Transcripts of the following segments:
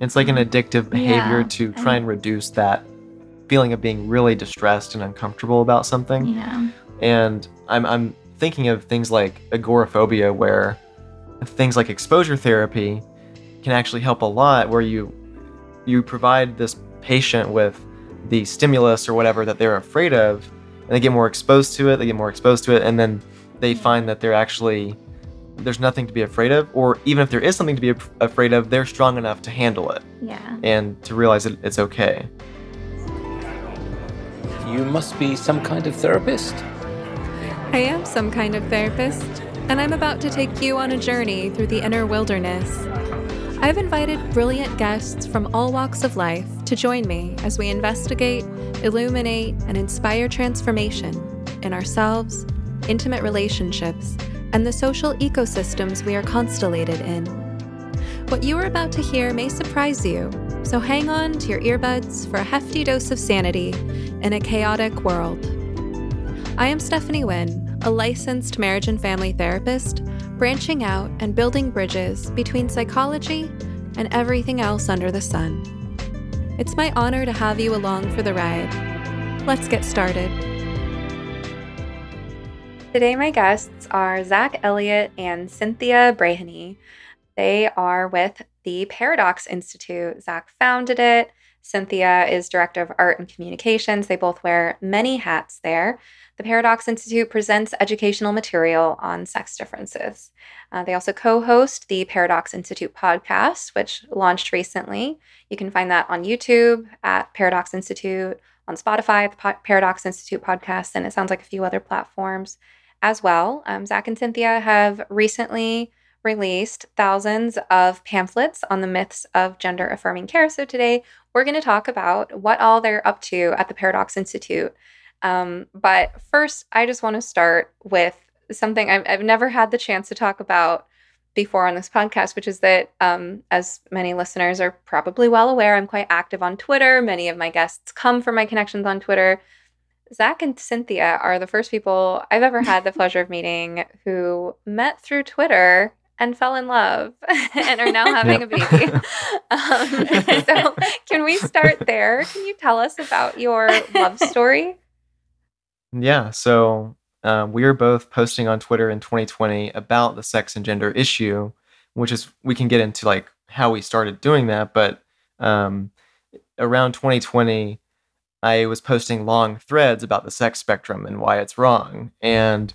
It's like an addictive behavior Yeah, to try and reduce that feeling of being really distressed and uncomfortable about something. Yeah. And I'm I'm thinking of things like agoraphobia where things like exposure therapy can actually help a lot where you you provide this patient with the stimulus or whatever that they're afraid of and they get more exposed to it, they get more exposed to it and then they find that they're actually there's nothing to be afraid of or even if there is something to be af- afraid of, they're strong enough to handle it Yeah. and to realize that it's okay. You must be some kind of therapist. I am some kind of therapist, and I'm about to take you on a journey through the inner wilderness. I've invited brilliant guests from all walks of life to join me as we investigate, illuminate, and inspire transformation in ourselves, intimate relationships, and the social ecosystems we are constellated in. What you are about to hear may surprise you, so hang on to your earbuds for a hefty dose of sanity in a chaotic world. I am Stephanie Winn, a licensed marriage and family therapist, branching out and building bridges between psychology and everything else under the sun. It's my honor to have you along for the ride. Let's get started. Today, my guests are Zach Elliott and Cynthia Breheny. They are with the Paradox Institute. Zach founded it. Cynthia is director of art and communications. They both wear many hats there. The Paradox Institute presents educational material on sex differences. Uh, they also co host the Paradox Institute podcast, which launched recently. You can find that on YouTube at Paradox Institute, on Spotify, the po- Paradox Institute podcast, and it sounds like a few other platforms as well. Um, Zach and Cynthia have recently released thousands of pamphlets on the myths of gender affirming care. So today we're going to talk about what all they're up to at the Paradox Institute. Um, but first, I just want to start with something I've, I've never had the chance to talk about before on this podcast, which is that, um, as many listeners are probably well aware, I'm quite active on Twitter. Many of my guests come from my connections on Twitter. Zach and Cynthia are the first people I've ever had the pleasure of meeting who met through Twitter and fell in love and are now having a baby. Um, so, can we start there? Can you tell us about your love story? Yeah, so uh, we were both posting on Twitter in 2020 about the sex and gender issue, which is we can get into like how we started doing that, but um, around 2020, I was posting long threads about the sex spectrum and why it's wrong, and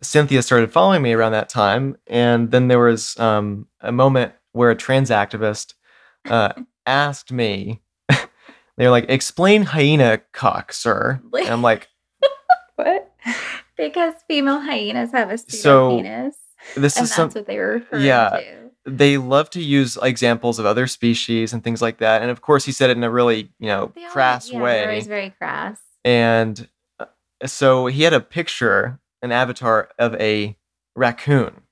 Cynthia started following me around that time, and then there was um, a moment where a trans activist uh, asked me. They're like, explain hyena cock, sir. And I'm like, What? Because female hyenas have a So, pseudo penis. this And is that's some what they were referring yeah. to. They love to use examples of other species and things like that and of course he said it in a really you know crass yeah, way always very crass. and uh, so he had a picture an avatar of a raccoon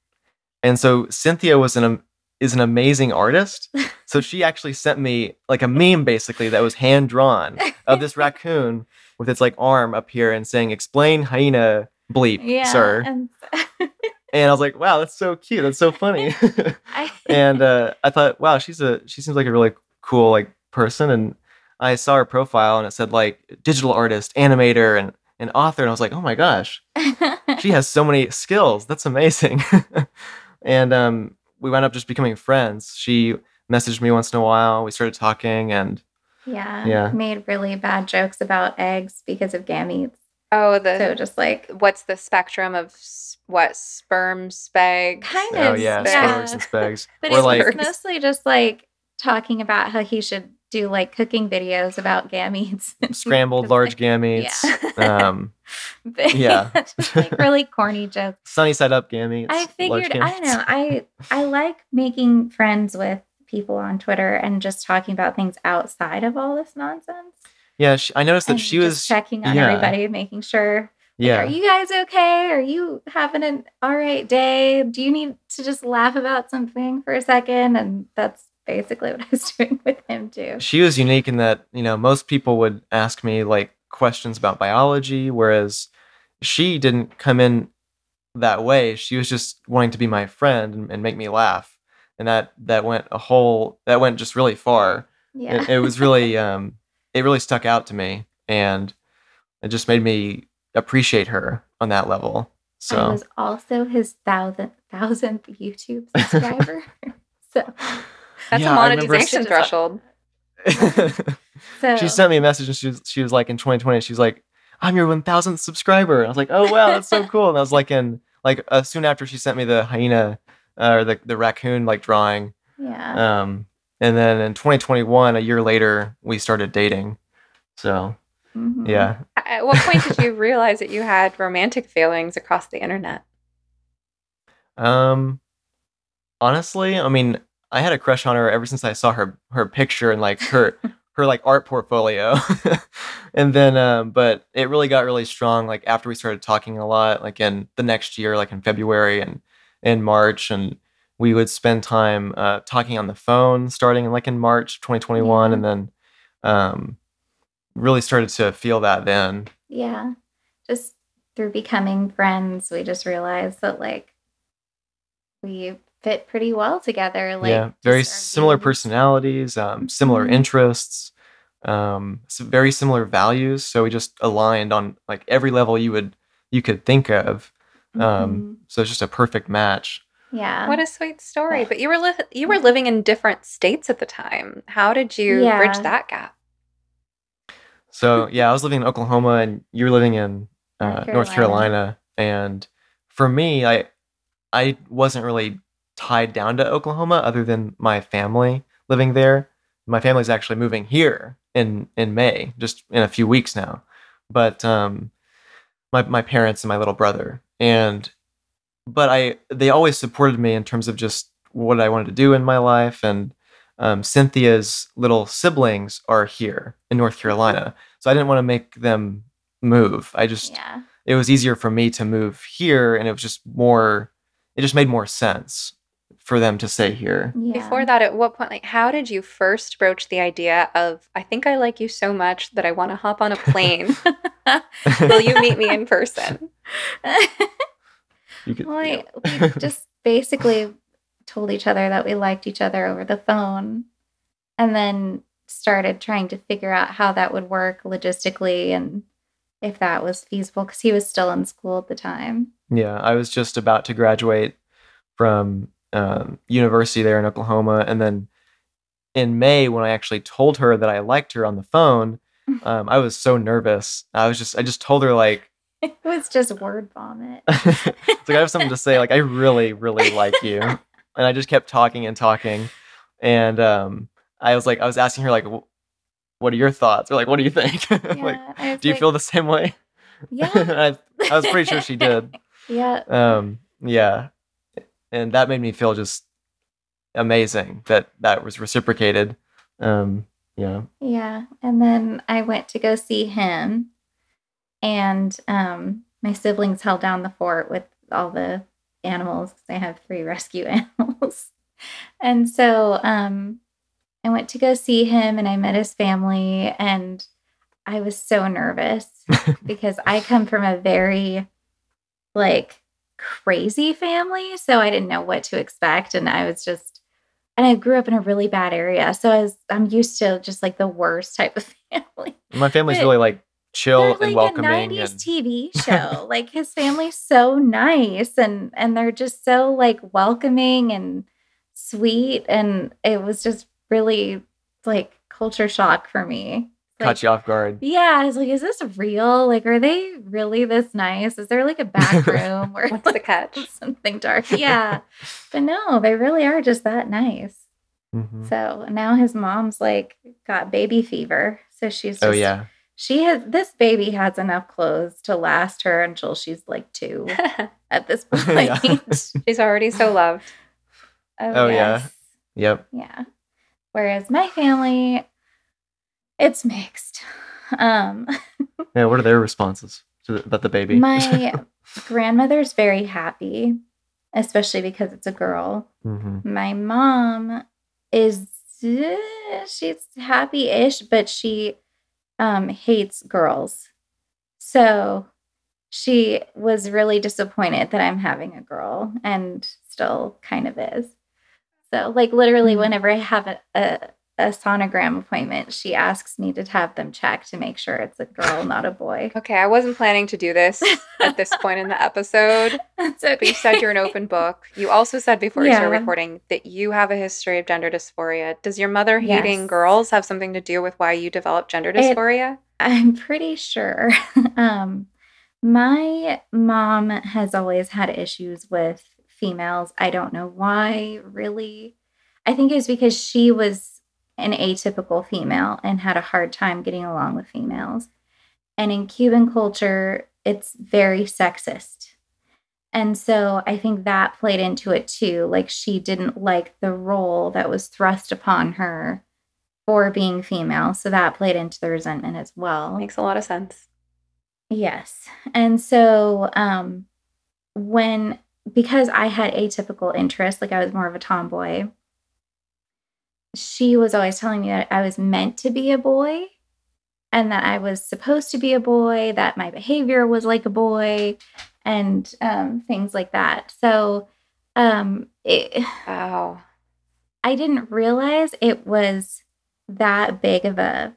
and so cynthia was an is an amazing artist so she actually sent me like a meme basically that was hand drawn of this raccoon with its like arm up here and saying explain hyena bleep Yeah. sir And and i was like wow that's so cute that's so funny and uh, I thought, wow, she's a she seems like a really cool like person. And I saw her profile and it said like digital artist, animator, and an author. And I was like, oh my gosh, she has so many skills. That's amazing. and um, we wound up just becoming friends. She messaged me once in a while. We started talking, and yeah, Yeah. made really bad jokes about eggs because of gametes. Oh, the So just like what's the spectrum of what sperm speg? kind oh of yeah, yeah. spags and spags, But or it's like mostly just like talking about how he should do like cooking videos about gametes. scrambled large like, gametes. um, But Yeah. just like really corny jokes. sunny side up gametes. I large figured I don't know. I I like making friends with people on Twitter and just talking about things outside of all this nonsense. Yeah, she, I noticed that she was checking on yeah. everybody, making sure. like, Yeah, Are you guys okay? Are you having an all right day? Do you need to just laugh about something for a second? And that's basically what I was doing with him too. she was unique in that you know most people would ask me like questions about biology whereas she didn't come in that way she was just wanting to be my friend and, and make me laugh and that that went a whole that went just really far. Yeah. It, it was really um, it really stuck out to me, and it just made me appreciate her on that level. I So was also his thousandth thousandth YouTube subscriber. so That's Yeah, a I remember- monetization threshold. so she sent me a message and she was, she was like in 2020 she's like i'm your 1000th subscriber i was like oh wow that's so cool and i was like in like uh, soon after she sent me the hyena uh, or the, the raccoon like drawing yeah. um and then in 2021 a year later we started dating so Mhm. yeah At what point did you realize that you had romantic feelings across the internet? um honestly i mean i had a crush on her ever since i saw her her picture and like her her like art portfolio and then um but it really got really strong like after we started talking a lot like in the next year like in february and in march and we would spend time uh talking on the phone starting like in march 2021 Yeah. and then um really started to feel that then Yeah. Just through becoming friends, we just realized that like we fit pretty well together. Like yeah very similar personalities um similar Mhm. interests um very similar values so we just aligned on like every level you would you could think of um Mhm. so it's just a perfect match Yeah. What a sweet story! But you were li- you were living in different states at the time. How did you bridge that gap? so yeah i was living in oklahoma and you were living in uh, North north Carolina. carolina and for me i i wasn't really tied down to oklahoma other than my family living there my family's actually moving here in in may just in a few weeks now but um my, my parents and my little brother and but i they always supported me in terms of just what i wanted to do in my life and um, cynthia's little siblings are here in north carolina so i didn't want to make them move i just yeah. it was easier for me to move here and it was just more it just made more sense for them to stay here Yeah. Before that, at what point, like, how did you first broach the idea of, I think I like you so much that I want to hop on a plane? Will you meet me in person? Could- Well, yeah. I- we just basically told each other that we liked each other over the phone and then started trying to figure out how that would work logistically and if that was feasible because he was still in school at the time. Yeah, I was just about to graduate from um, university there in Oklahoma, and then in May, when I actually told her that I liked her on the phone, um, I was so nervous. I was just, I just told her like, It was just word vomit. it's like I have something to say. Like I really, really like you, and I just kept talking and talking, and um, I was like, I was asking her like, "Wh- what are your thoughts? Or like, what do you think? like, Yeah, was do you like, feel the same way? Yeah. I, I was pretty sure she did. yeah. um yeah and that made me feel just amazing that that was reciprocated um yeah Yeah. And then I went to go see him. And um, my siblings held down the fort with all the animals I have three rescue animals. and so um, I went to go see him and I met his family. And I was so nervous because I come from a very like crazy family. So I didn't know what to expect. And I was just, and I grew up in a really bad area. So I was, I'm used to just like the worst type of family. my family's But really like chill They're and like welcoming a 90s and TV show. like his family's so nice and and they're just so like welcoming and sweet. And it was just really like culture shock for me. Like, caught you off guard yeah, I was like, is this real? Like, are they really this nice? Is there like a back room or What's the catch? something dark? Yeah. but no, they really are just that nice. Mhm. So now his mom's like got baby fever. So she's just, oh yeah she has this baby has enough clothes to last her until she's like two at this point. Yeah. She's already so loved. Oh, yeah. yes. yep Yeah. Whereas my family, it's mixed. Um yeah what are their responses to the, about the baby My grandmother's very happy, especially because it's a girl. Mhm. My mom is eh, she's happy-ish, but she um hates girls. So she was really disappointed that I'm having a girl and still kind of is. So, like, literally, Mm. whenever I have a, a, a sonogram appointment, she asks me to have them check to make sure it's a girl, not a boy. Okay, I wasn't planning to do this at this point in the episode, That's but you said you're an open book. You also said before we started recording that you have a history of gender dysphoria. Does your mother hating Yes. girls have something to do with why you developed gender It- dysphoria? I'm pretty sure. um, my mom has always had issues with females. I don't know why, really. I think it was because she was an atypical female and had a hard time getting along with females. And in Cuban culture, it's very sexist. And so I think that played into it too. Like she didn't like the role that was thrust upon her for being female. So that played into the resentment as well. Makes a lot of sense. Yes. And so um when because I had atypical interests, like I was more of a tomboy, she was always telling me that I was meant to be a boy and that I was supposed to be a boy, that my behavior was like a boy and um things like that. So um it, Wow. I didn't realize it was that big of a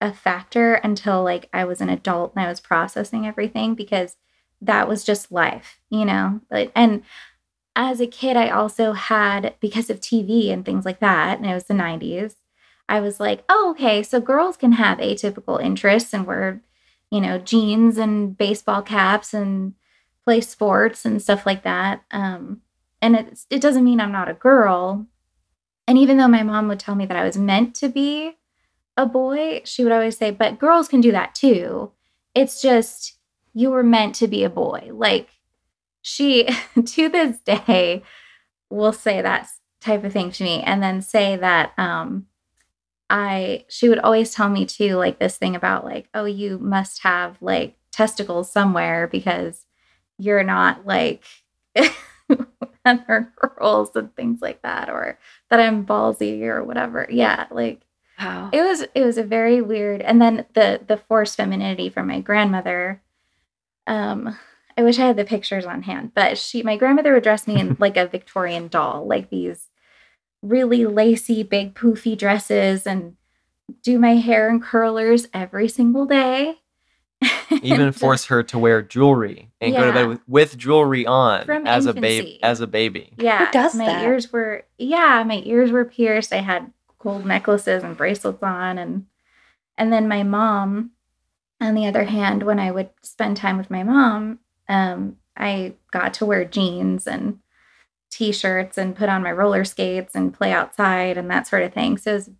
a factor until like I was an adult and I was processing everything because that was just life, you know. Like and as a kid I also had because of TV and things like that, and it was the 90s. I was like, "Oh, okay, so girls can have atypical interests and wear, you know, jeans and baseball caps and play sports and stuff like that." Um and it it doesn't mean I'm not a girl, and even though my mom would tell me that I was meant to be a boy, she would always say, but girls can do that too. It's just you were meant to be a boy. Like she, to this day, will say that type of thing to me and then say that, um, I, she would always tell me too, like this thing about like, oh, you must have like testicles somewhere because you're not like other girls and things like that, or that I'm ballsy or whatever. Yeah, like Wow. it was it was a very weird and then the the forced femininity from my grandmother. Um I wish I had the pictures on hand, but she my grandmother would dress me in like a Victorian doll, like these really lacy, big poofy dresses and do my hair in curlers every single day. Even force her to wear jewelry and go to bed with, with jewelry on From as a baby. As a baby. Yeah. Who does my that? ears were yeah, my ears were pierced. I had gold necklaces and bracelets on and and then my mom on the other hand, when I would spend time with my mom, um, I got to wear jeans and t-shirts and put on my roller skates and play outside and that sort of thing. So it was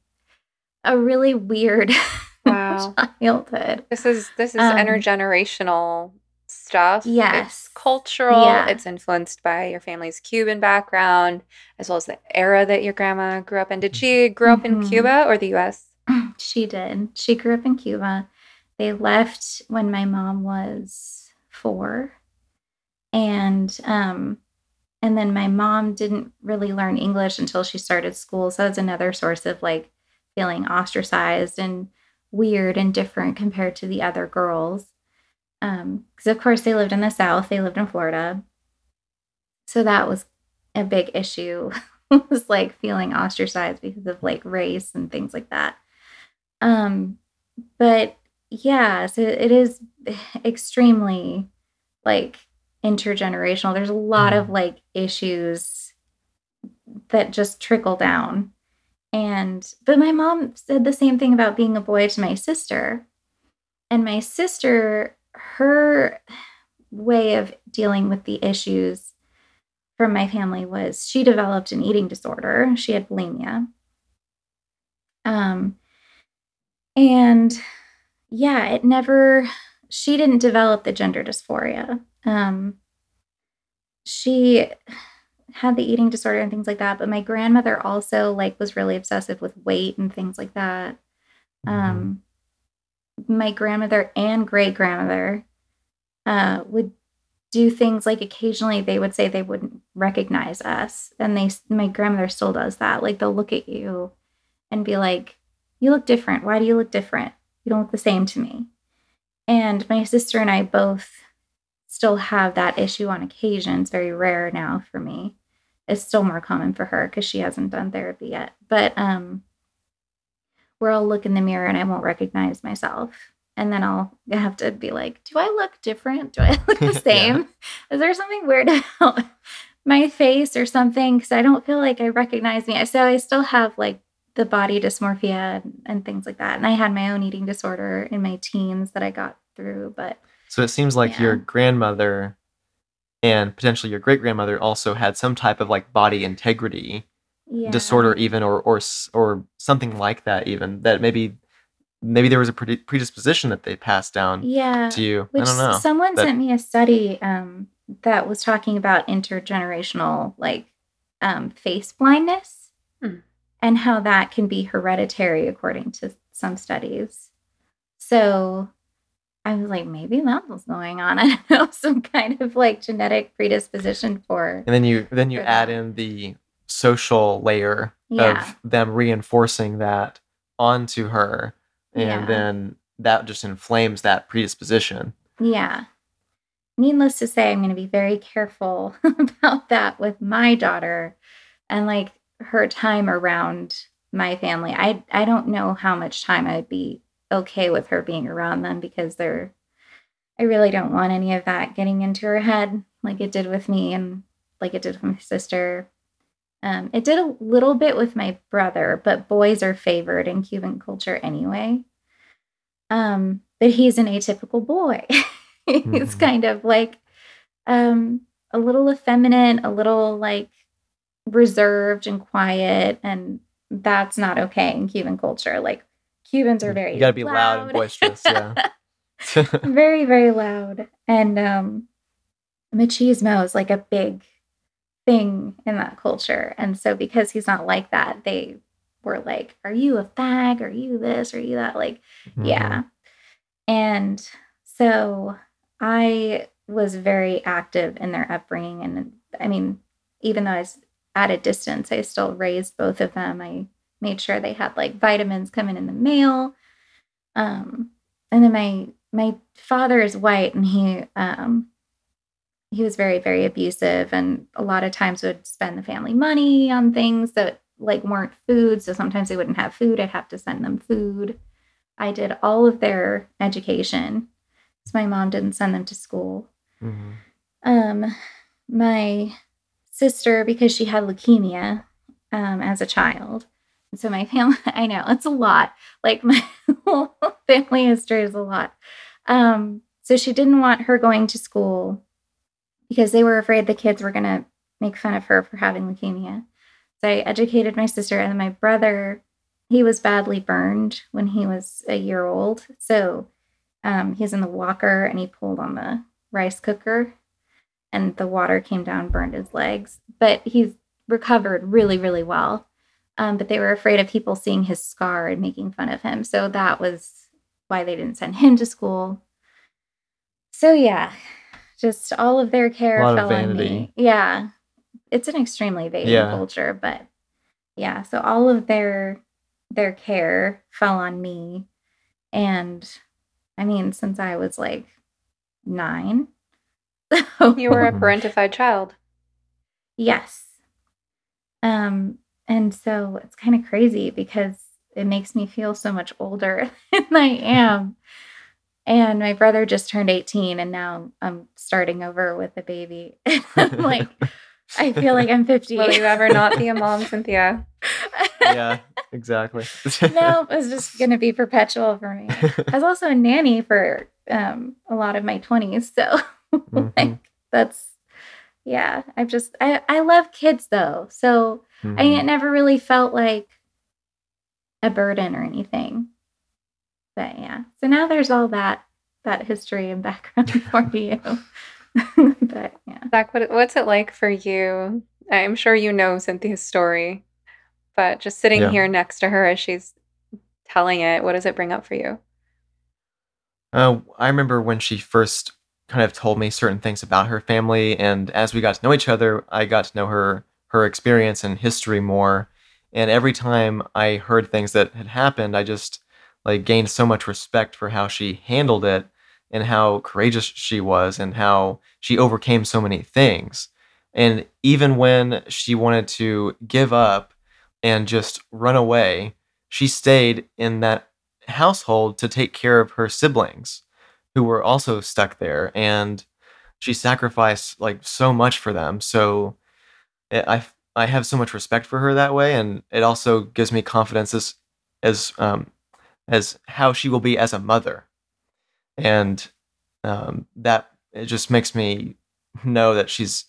a really weird Wow. childhood. This is this is Um, intergenerational stuff. Yes. It's cultural. Yeah. It's influenced by your family's Cuban background as well as the era that your grandma grew up in. Did she grow up in Mhm. Cuba or the US? She did. She grew up in Cuba. They left when my mom was four. And um and then my mom didn't really learn English until she started school. So that's another source of like feeling ostracized and weird and different compared to the other girls. Um, because of course they lived in the South, they lived in Florida. So that was a big issue. was like feeling ostracized because of like race and things like that. Um, but yeah, so it is extremely like intergenerational. There's a lot of like issues that just trickle down. And but my mom said the same thing about being a boy to my sister. And my sister, her way of dealing with the issues from my family was she developed an eating disorder. She had bulimia. Um, and yeah, it never, she didn't develop the gender dysphoria. Um, she had the eating disorder and things like that, but my grandmother also like was really obsessive with weight and things like that. Um, my grandmother and great grandmother uh, would do things like occasionally they would say they wouldn't recognize us and they my grandmother still does that like they'll look at you and be like you look different why do you look different you don't look the same to me and my sister and i both still have that issue on occasion it's very rare now for me it's still more common for her because she hasn't done therapy yet. But um, where I'll look in the mirror and I won't recognize myself. And then I'll have to be like, do I look different? Do I look the Yeah. same? Is there something weird about my face or something? Because I don't feel like I recognize me. So I still have like the body dysmorphia and, and things like that. And I had my own eating disorder in my teens that I got through. But So it seems like your grandmother and potentially your great grandmother also had some type of like body integrity yeah. disorder, even or or or something like that. Even that maybe maybe there was a predisposition that they passed down Yeah. to you. Which I don't know. someone That- sent me a study um, that was talking about intergenerational like um, face blindness. And how that can be hereditary according to some studies. So I was like, maybe that was going on. I don't know, some kind of like genetic predisposition for. and then you then you add that. in the social layer Yeah. of them reinforcing that onto her, and Yeah. then that just inflames that predisposition. Yeah. Needless to say, I'm going to be very careful about that with my daughter and like her time around my family. I I don't know how much time I'd be okay with her being around them because they're I really don't want any of that getting into her head like it did with me and like it did with my sister. Um, it did a little bit with my brother, but boys are favored in Cuban culture anyway. Um, but he's an atypical boy. he's Mhm. kind of like um, a little effeminate, a little like reserved and quiet, and that's not okay in Cuban culture. Like Cubans are very You gotta be loud and boisterous, yeah. very very loud. And um machismo is like a big thing in that culture. And so because he's not like that they were like are you a fag? Are you this? Are you that? Like Mm-hmm. yeah. And so i was very active in their upbringing. And i mean even though i was at a distance i still raised both of them. I made sure they had like vitamins coming in the mail. Um and then my my father is white and he um he was very very abusive and a lot of times would spend the family money on things that like weren't food. So sometimes they wouldn't have food. I'd have to send them food. I did all of their education. So my mom didn't send them to school. Mhm. um my sister because she had leukemia um as a child. So my family i know it's a lot. Like my whole family history is a lot. Um so she didn't want her going to school because they were afraid the kids were going to make fun of her for having leukemia. So i educated my sister and my brother he was badly burned when he was a year old. So um, he's in the walker and he pulled on the rice cooker and the water came down burned his legs but he's recovered really really well. Um, but they were afraid of people seeing his scar and making fun of him. So that was why they didn't send him to school. So yeah just all of their care A lot of fell on me. yeah it's an extremely vain Yeah. culture but yeah so all of their their care fell on me. And i mean since i was like nine so You were a Mhm. parentified child. Yes. Um, and so it's kind of crazy because it makes me feel so much older than I am. And my brother just turned 18 and now I'm starting over with a baby. I'm like, I feel like I'm 50. Will you ever not be a mom, Cynthia? yeah, exactly. no, it's just going to be perpetual for me. I was also a nanny for um, a lot of my 20s. So, Mhm. like, that's, yeah, I've just, I, I love kids though. So, I Mhm. mean, it never really felt like a burden or anything. But yeah, so now there's all that that history and background for you. but yeah, Zach, what, what's it like for you? I'm sure you know Cynthia's story, but just sitting Yeah. here next to her as she's telling it, what does it bring up for you? Uh, I remember when she first kind of told me certain things about her family, and as we got to know each other, I got to know her her experience and history more. And every time I heard things that had happened, I just like gained so much respect for how she handled it and how courageous she was and how she overcame so many things. And even when she wanted to give up and just run away, she stayed in that household to take care of her siblings who were also stuck there. And she sacrificed like so much for them. So it, I I have so much respect for her that way, and it also gives me confidence as as um, as how she will be as a mother, and um, that it just makes me know that she's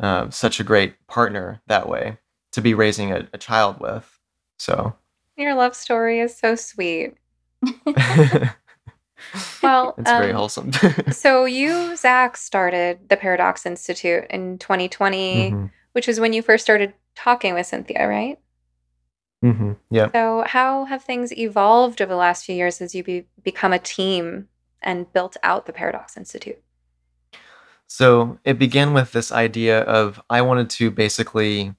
uh, such a great partner that way to be raising a, a child with. So your love story is so sweet. well, it's very um, wholesome. so you, Zach, started the Paradox Institute in 2020, Mhm, which was when you first started talking with Cynthia, right? Mm-hmm. Yeah. So how have things evolved over the last few years as you be- become a team and built out the Paradox Institute? So it began with this idea of I wanted to basically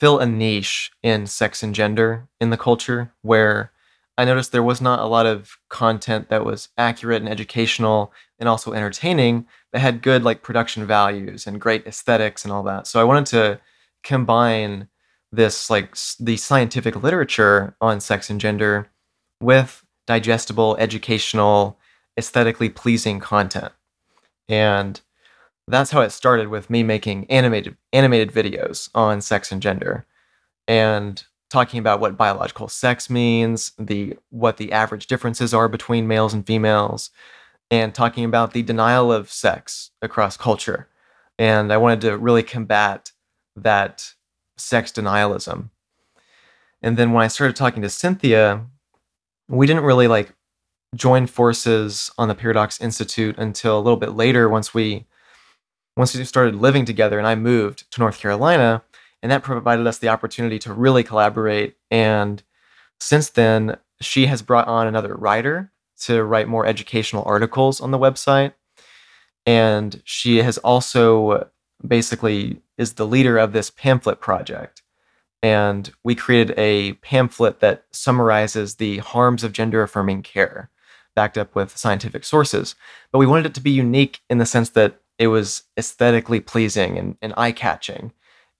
fill a niche in sex and gender in the culture where I noticed there was not a lot of content that was accurate and educational and also entertaining that had good like production values and great aesthetics and all that. So I wanted to combine this like the scientific literature on sex and gender with digestible, educational, aesthetically pleasing content. And that's how it started with me making animated animated videos on sex and gender and talking about what biological sex means, the what the average differences are between males and females, and talking about the denial of sex across culture. And I wanted to really combat that sex denialism. And then when I started talking to Cynthia, we didn't really like join forces on the Paradox Institute until a little bit later once we once we started living together and I moved to North Carolina, and that provided us the opportunity to really collaborate. And since then, she has brought on another writer to write more educational articles on the website. And she has also basically is the leader of this pamphlet project. And we created a pamphlet that summarizes the harms of gender affirming care, backed up with scientific sources. But we wanted it to be unique in the sense that it was aesthetically pleasing and, and eye catching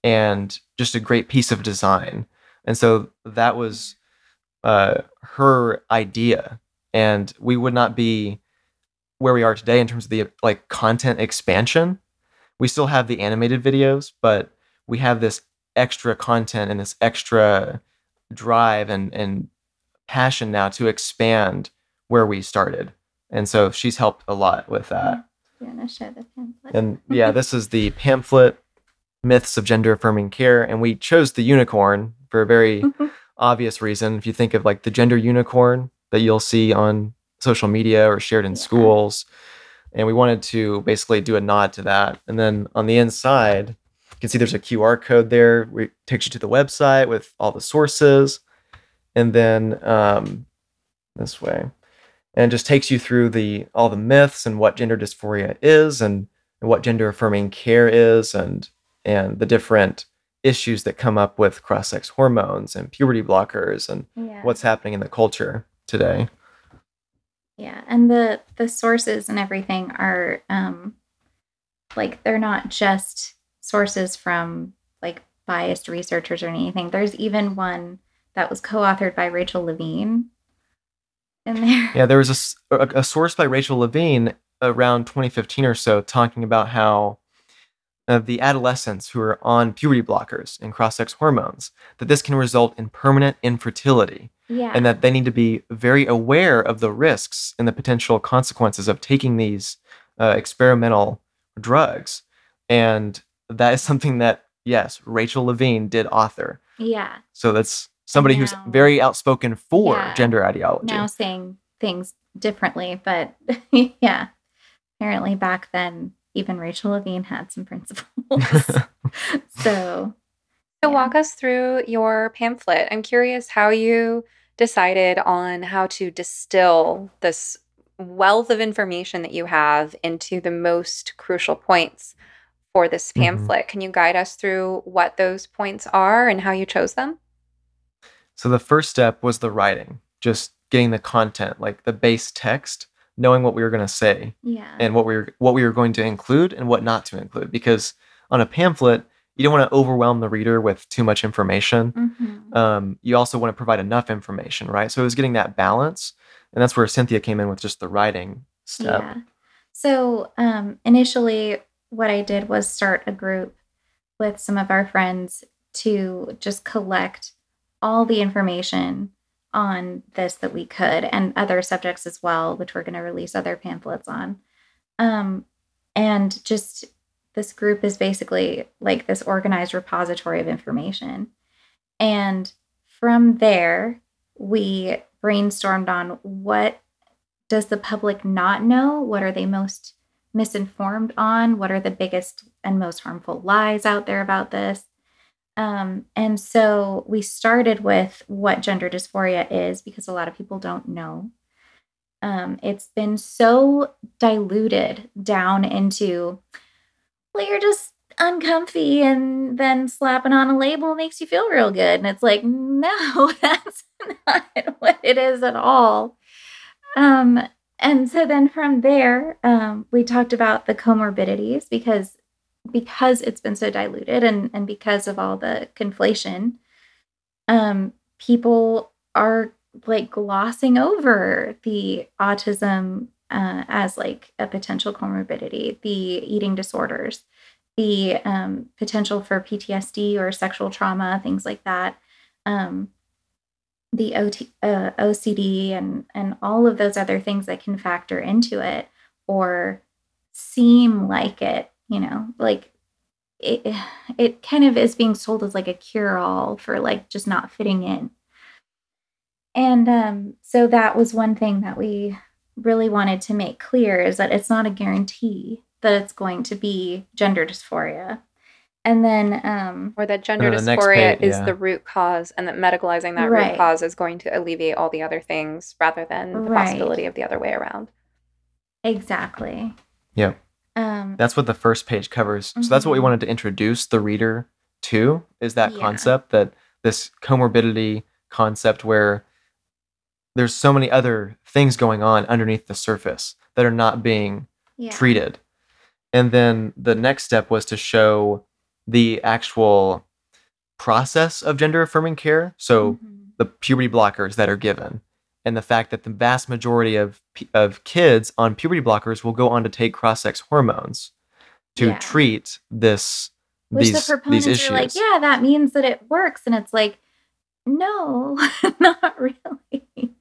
and just a great piece of design. And so that was uh, her idea. And we would not be where we are today in terms of the like content expansion. We still have the animated videos, but we have this extra content and this extra drive and, and passion now to expand where we started. And so she's helped a lot with that. You want to show the pamphlet? And yeah, this is the pamphlet Myths of Gender Affirming Care. And we chose the unicorn for a very obvious reason. If you think of like the gender unicorn that you'll see on social media or shared in Yeah. schools. And we wanted to basically do a nod to that. And then on the inside, you can see there's a QR code there it takes you to the website with all the sources. And then um, this way. And just takes you through the all the myths and what gender dysphoria is and, and what gender affirming care is and and the different issues that come up with cross-sex hormones and puberty blockers and yeah. what's happening in the culture today. Yeah, and the the sources and everything are um like they're not just sources from like biased researchers or anything. There's even one that was co-authored by Rachel Levine in there. Yeah, there was a source by Rachel Levine around 2015 or so talking about how uh, the adolescents who are on puberty blockers and cross-sex hormones that this can result in permanent infertility Yeah. and that they need to be very aware of the risks and the potential consequences of taking these uh, experimental drugs and that is something that yes rachel levine did author yeah. so that's somebody who's very outspoken for Yeah. gender ideology Now saying things differently, but yeah. Apparently back then even Rachel Levine had some principles. so So Yeah. walk us through your pamphlet. I'm curious how you decided on how to distill this wealth of information that you have into the most crucial points for this Mhm. pamphlet. Can you guide us through what those points are and how you chose them? So the first step was the writing, just getting the content, like the base text, knowing what we were going to say yeah. and what we were what we were going to include and what not to include because on a pamphlet, you don't want to overwhelm the reader with too much information. Mhm. Um, you also want to provide enough information, right? So it was getting that balance, and that's where Cynthia came in with just the writing step. Yeah. So um, initially, what I did was start a group with some of our friends to just collect all the information on this that we could and other subjects as well, which we're going to release other pamphlets on. Um, and just this group is basically like this organized repository of information. And from there, we brainstormed on what does the public not know? What are they most misinformed on? What are the biggest and most harmful lies out there about this? Um, and so we started with what gender dysphoria is because a lot of people don't know. Um, it's been so diluted down into, well, you're just uncomfy and then slapping on a label makes you feel real good. And it's like, no, that's not what it is at all. Um, and so then from there, um, we talked about the comorbidities because because it's been so diluted and and because of all the conflation, um, people are like glossing over the autism uh, as like a potential comorbidity, the eating disorders, the um, potential for PTSD or sexual trauma, things like that. Um, the OT, uh, OCD and and all of those other things that can factor into it or seem like it, you know, like it it kind of is being sold as like a cure all for like just not fitting in. And um, so that was one thing that we really wanted to make clear is that it's not a guarantee that it's going to be gender dysphoria. And then um, Or that gender the dysphoria page, is yeah. the root cause, and that medicalizing that Right. root cause is going to alleviate all the other things rather than the Right. possibility of the other way around. exactly. Yep. Um, That's what the first page covers. So that's what we Mhm. wanted to introduce the reader to is that Yeah. concept that this comorbidity concept where there's so many other things going on underneath the surface that are not being yeah. treated. And then the next step was to show the actual process of gender affirming care. So Mhm. the puberty blockers that are given and the fact that the vast majority of of kids on puberty blockers will go on to take cross-sex hormones to Yeah. treat this Which these the these proponents issues. are like, yeah, that means that it works. And it's like, no, not really.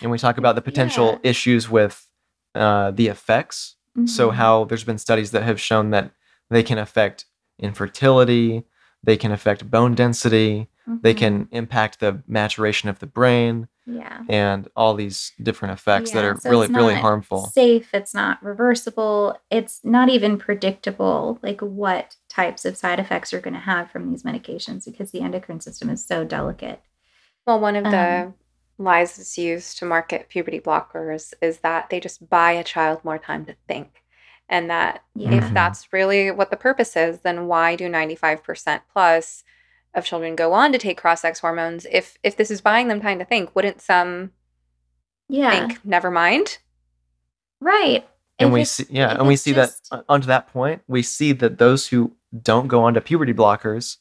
And we talk about the potential Yeah. issues with uh, the effects. So Mhm. how there's been studies that have shown that they can affect infertility, they can affect bone density, they Mhm. can impact the maturation of the brain, yeah. and all these different effects that are so really it's really harmful. Safe, it's not reversible, it's not even predictable, like what types of side effects you're going to have from these medications because the endocrine system is so delicate. Well, one of the Um, lies that's used to market puberty blockers is that they just buy a child more time to think. And that Yeah. if that's really what the purpose is, then why do 95% plus of children go on to take cross-sex hormones? If if this is buying them time to think, wouldn't some Yeah. think, never mind? Right. and If we see yeah and we see just- that onto that point we see that those who don't go on to puberty blockers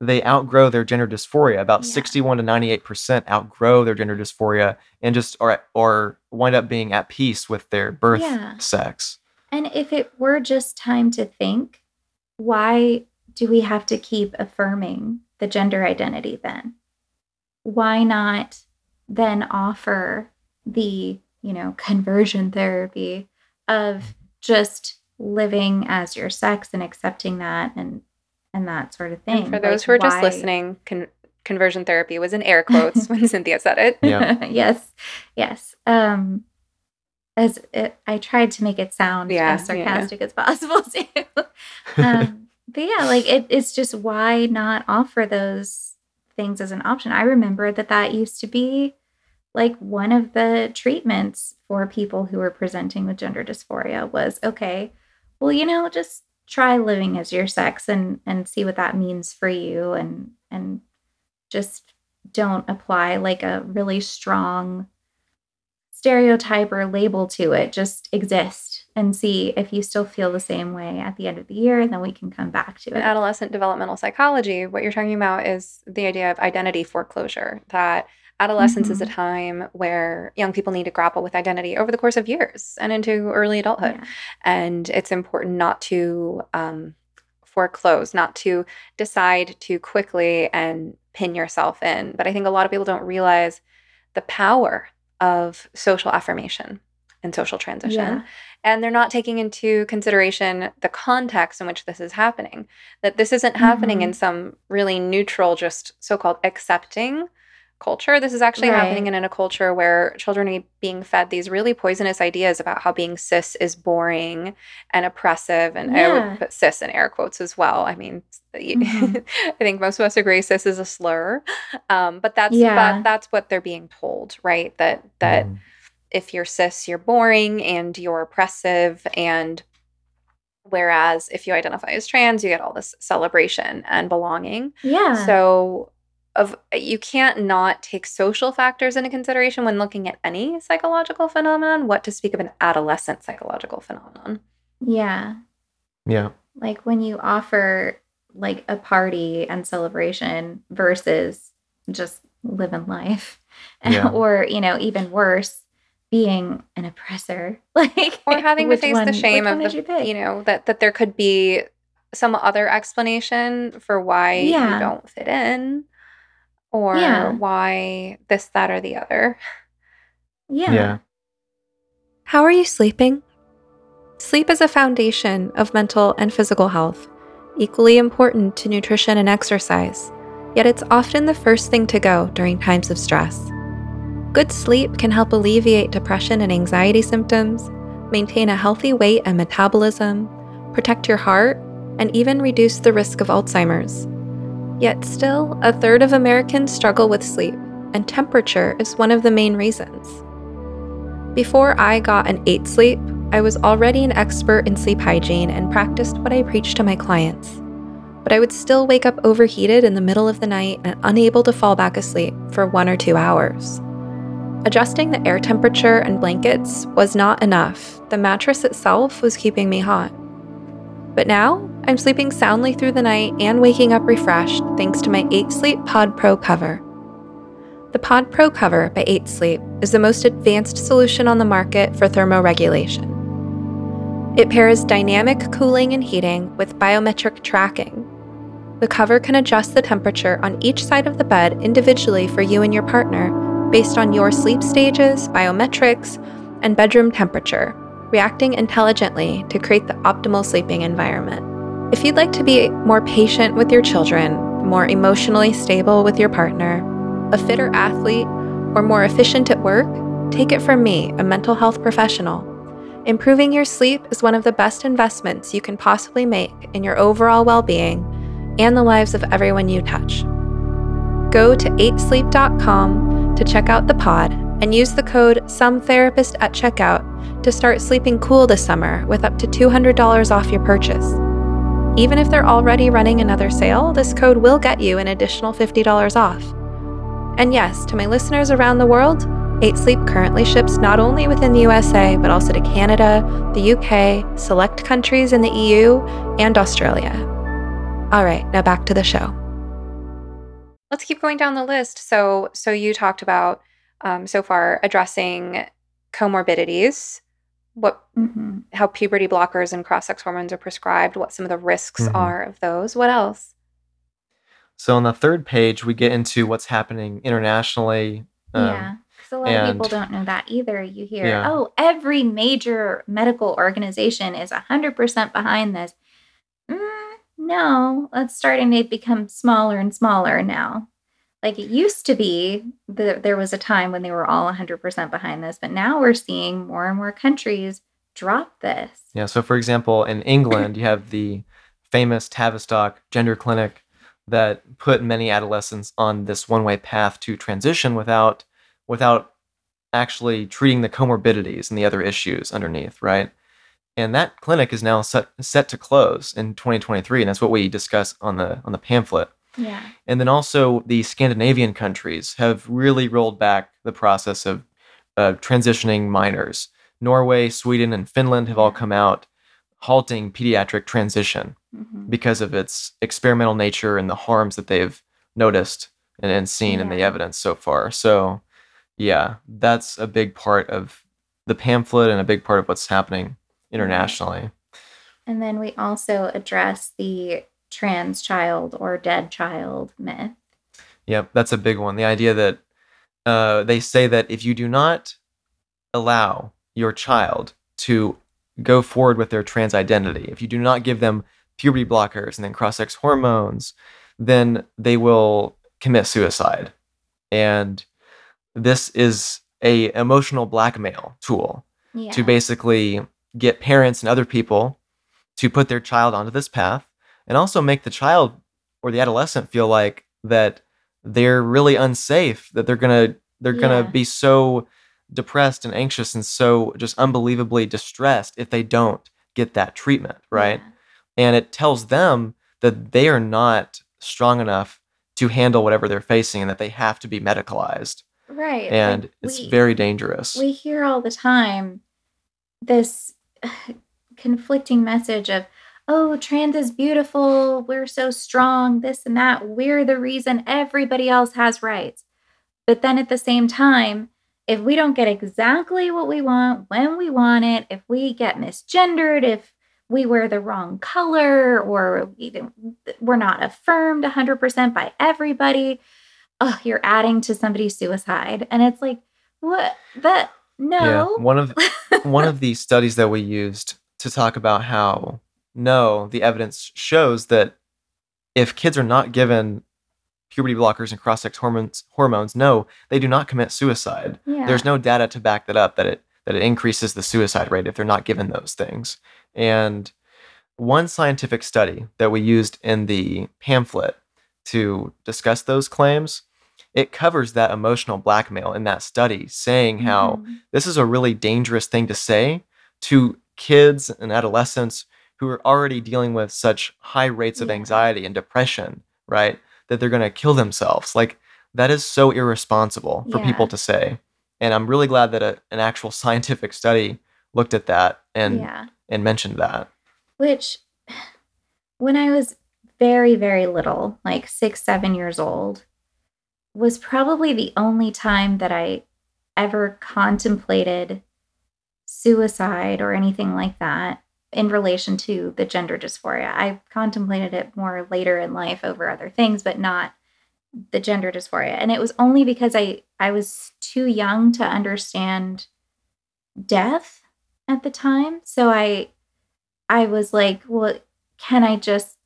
they outgrow their gender dysphoria about Yeah. 61 to 98 percent outgrow their gender dysphoria and just or or wind up being at peace with their birth Yeah. sex And if it were just time to think, why do we have to keep affirming the gender identity then? Why not then offer the, you know, conversion therapy of just living as your sex and accepting that and and that sort of thing. And for those Like, who are just listening, con- conversion therapy was in air quotes when Cynthia said it. Yeah. yes. Yes. Um as it, I tried to make it sound Yeah, as yeah. sarcastic as possible too. um, but yeah, like it, it's just why not offer those things as an option? I remember that that used to be like one of the treatments for people who were presenting with gender dysphoria was okay, well, you know, just try living as your sex and and see what that means for you and and just don't apply like a really strong stereotype or label to it just exist and see if you still feel the same way at the end of the year, and then we can come back to In it. adolescent developmental psychology, what you're talking about is the idea of identity foreclosure, that adolescence is a Mhm. time where young people need to grapple with identity over the course of years and into early adulthood. Yeah. And it's important not to um, foreclose, not to decide too quickly and pin yourself in. But I think a lot of people don't realize the power of social affirmation and social transition Yeah. and they're not taking into consideration the context in which this is happening that this isn't happening mm-hmm. in some really neutral just so-called accepting culture this is actually happening Right. in, a culture where children are being fed these really poisonous ideas about how being cis is boring and oppressive and i would put cis in air quotes as well i mean Mhm. i think most of us agree cis is a slur um, but that's Yeah. but that's what they're being told right that that Mhm. if you're cis, you're boring and you're oppressive. And whereas if you identify as trans, you get all this celebration and belonging. Yeah. So of you can't not take social factors into consideration when looking at any psychological phenomenon, what to speak of an adolescent psychological phenomenon. yeah. Yeah. Like when you offer like a party and celebration versus just living life. Yeah. or, you know, even worse, being an oppressor. Like Or having to face one- the shame of the, you you know, that that there could be some other explanation for why Yeah. you don't fit in or Yeah. why this, that, or the other. Yeah. Yeah. How are you sleeping? Sleep is a foundation of mental and physical health, equally important to nutrition and exercise, yet it's often the first thing to go during times of stress. Good sleep can help alleviate depression and anxiety symptoms, maintain a healthy weight and metabolism, protect your heart, and even reduce the risk of Alzheimer's. Yet still, a third of Americans struggle with sleep, and temperature is one of the main reasons. Before I got an 8 sleep, I was already an expert in sleep hygiene and practiced what I preached to my clients. But I would still wake up overheated in the middle of the night and unable to fall back asleep for one or two hours. Adjusting the air temperature and blankets was not enough. The mattress itself was keeping me hot. But now, I'm sleeping soundly through the night and waking up refreshed thanks to my 8 Sleep Pod Pro cover. The Pod Pro cover by 8 Sleep is the most advanced solution on the market for thermoregulation. It pairs dynamic cooling and heating with biometric tracking. The cover can adjust the temperature on each side of the bed individually for you and your partner based on your sleep stages, biometrics, and bedroom temperature, reacting intelligently to create the optimal sleeping environment. If you'd like to be more patient with your children, more emotionally stable with your partner, a fitter athlete, or more efficient at work, take it from me, a mental health professional. Improving your sleep is one of the best investments you can possibly make in your overall well being and the lives of everyone you touch. Go to 8sleep.com to check out the pod and use the code SOMETHERAPIST at checkout to start sleeping cool this summer with up to $200 off your purchase. Even if they're already running another sale, this code will get you an additional $50 off. And yes, to my listeners around the world, 8 Sleep currently ships not only within the USA, but also to Canada, the UK, select countries in the EU, and Australia. All right, now back to the show. Let's keep going down the list. So, so you talked about um, so far addressing comorbidities, what Mhm. how puberty blockers and cross-sex hormones are prescribed, what some of the risks Mhm. are of those. What else? So on the third page, we get into what's happening internationally. um, yeah. Because a lot of people don't know that either. You hear, Yeah. oh, every major medical organization is 100% behind this. Mm, no, it's starting to become smaller and smaller now. Like it used to be, the, there was a time when they were all 100% behind this, but now we're seeing more and more countries drop this. Yeah. So, for example, in England, you have the famous Tavistock Gender Clinic that put many adolescents on this one-way path to transition without without actually treating the comorbidities and the other issues underneath, right? And that clinic is now set set to close in 2023, and that's what we discuss on the on the pamphlet. Yeah. And then also the Scandinavian countries have really rolled back the process of uh, transitioning minors Norway, Sweden, and Finland have all come out halting pediatric transition Mhm. because of its experimental nature and the harms that they've noticed and, and seen in the evidence so far. So, yeah, that's a big part of the pamphlet and a big part of what's happening internationally. And then we also address the trans child or dead child myth. Yep, that's a big one. The idea that uh, they say that if you do not allow your child to go forward with their trans identity, if you do not give them puberty blockers and then cross sex hormones, then they will commit suicide. And this is a emotional blackmail tool Yeah. to basically get parents and other people to put their child onto this path and also make the child or the adolescent feel like that they're really unsafe that they're gonna they're gonna be so depressed and anxious and so just unbelievably distressed if they don't get that treatment right? And it tells them that they are not strong enough to handle whatever they're facing and that they have to be medicalized. Right. and Like, it's we- very dangerous. we hear all the time this conflicting message of oh trans is beautiful we're so strong this and that we're the reason everybody else has rights. But then at the same time if we don't get exactly what we want when we want it if we get misgendered if we wear the wrong color or even we're not affirmed 100% by everybody oh you're adding to somebody's suicide. And it's like what that no. yeah one of one of the studies that we used to talk about how no, the evidence shows that if kids are not given puberty blockers and cross-sex hormones, hormones, no, they do not commit suicide. yeah. There's no data to back that up that it that it increases the suicide rate if they're not given those things. And one scientific study that we used in the pamphlet to discuss those claims, it covers that emotional blackmail in that study, saying how Mhm. this is a really dangerous thing to say to kids and adolescents who are already dealing with such high rates of Yeah. anxiety and depression, right? That they're going to kill themselves. Like, that is so irresponsible for people to say. And I'm really glad that a, an actual scientific study looked at that and yeah and mentioned that. which when i was very very little like six seven years old was probably the only time that i ever contemplated suicide or anything like that in relation to the gender dysphoria. I contemplated it more later in life over other things but not the gender dysphoria. And it was only because i i was too young to understand death at the time. So i I was like, well, can I just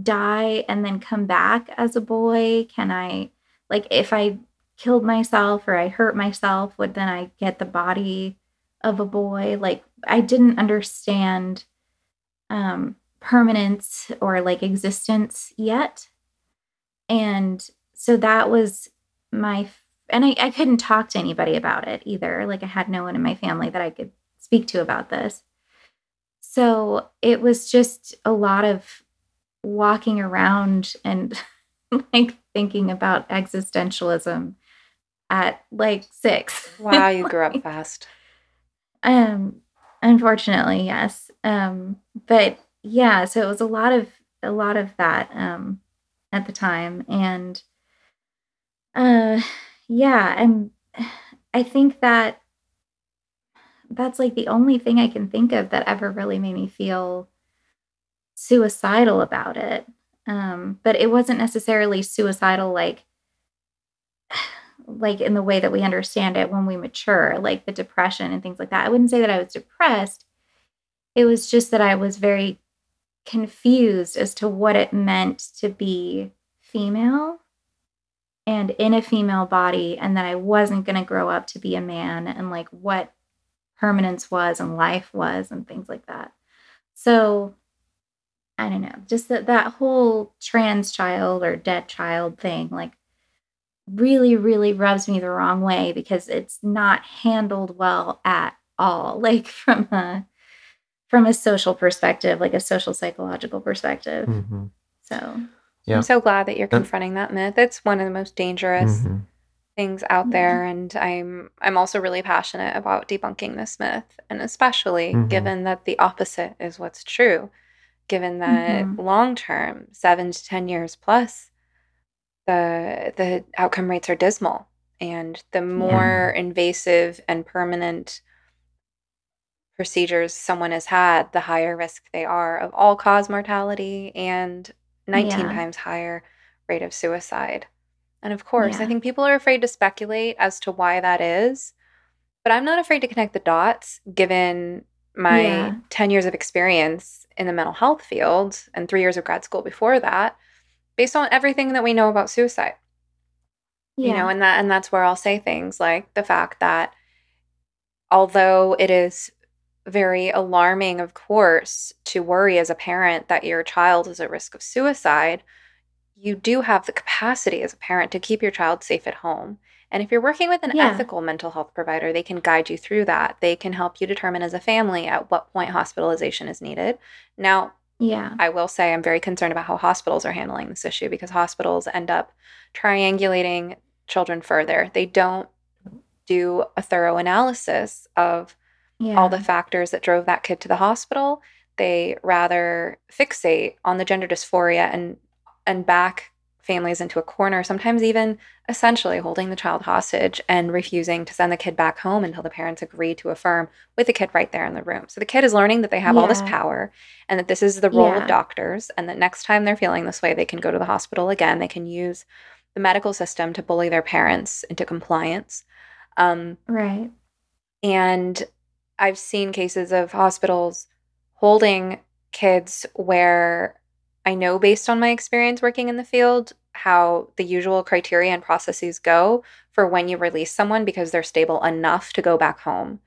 die and then come back as a boy? Can I, like, if I killed myself or I hurt myself, would then I get the body of a boy? Like, I didn't understand um, permanence or like existence yet. And so that was my, and I, I couldn't talk to anybody about it either. Like, I had no one in my family that I could speak to about this. So it was just a lot of walking around and like thinking about existentialism at like six. Wow, you grew up fast. Um unfortunately, yes. Um but yeah, so it was a lot of a lot of that um at the time and uh yeah, and I think that that's like the only thing I can think of that ever really made me feel suicidal about it. Um, but it wasn't necessarily suicidal like like in the way that we understand it when we mature, like the depression and things like that. I wouldn't say that I was depressed. It was just that I was very confused as to what it meant to be female and in a female body and that I wasn't going to grow up to be a man and like what permanence was and life was and things like that. So I don't know, just that that whole trans child or dead child thing like really really rubs me the wrong way because it's not handled well at all like from a from a social perspective, like a social psychological perspective. Mhm. So Yeah. I'm so glad that you're confronting that myth. It's one of the most dangerous Mhm. things out Yeah. there and I'm I'm also really passionate about debunking this myth and especially Mhm. given that the opposite is what's true. Given that Mhm. long term, 7 to 10 years plus the the outcome rates are dismal and the more mm-hmm. invasive and permanent procedures someone has had, the higher risk they are of all cause mortality and 19 Yeah. times higher rate of suicide. And of course, I think people are afraid to speculate as to why that is, but I'm not afraid to connect the dots given my Yeah. 10 years of experience in the mental health field and 3 years of grad school before that, based on everything that we know about suicide Yeah. you know and that and that's where i'll say things like the fact that although it is very alarming of course to worry as a parent that your child is at risk of suicide you do have the capacity as a parent to keep your child safe at home and if you're working with an Yeah. ethical mental health provider they can guide you through that they can help you determine as a family at what point hospitalization is needed now yeah. I will say I'm very concerned about how hospitals are handling this issue because hospitals end up triangulating children further. They don't do a thorough analysis of Yeah. all the factors that drove that kid to the hospital. They rather fixate on the gender dysphoria and and back families into a corner, sometimes even essentially holding the child hostage and refusing to send the kid back home until the parents agree to affirm with the kid right there in the room. So the kid is learning that they have all this power and that this is the role Yeah. of doctors and that next time they're feeling this way they can go to the hospital again. They can use the medical system to bully their parents into compliance. Um, Right. and I've seen cases of hospitals holding kids where I know, based on my experience working in the field, how the usual criteria and processes go for when you release someone because they're stable enough to go back home.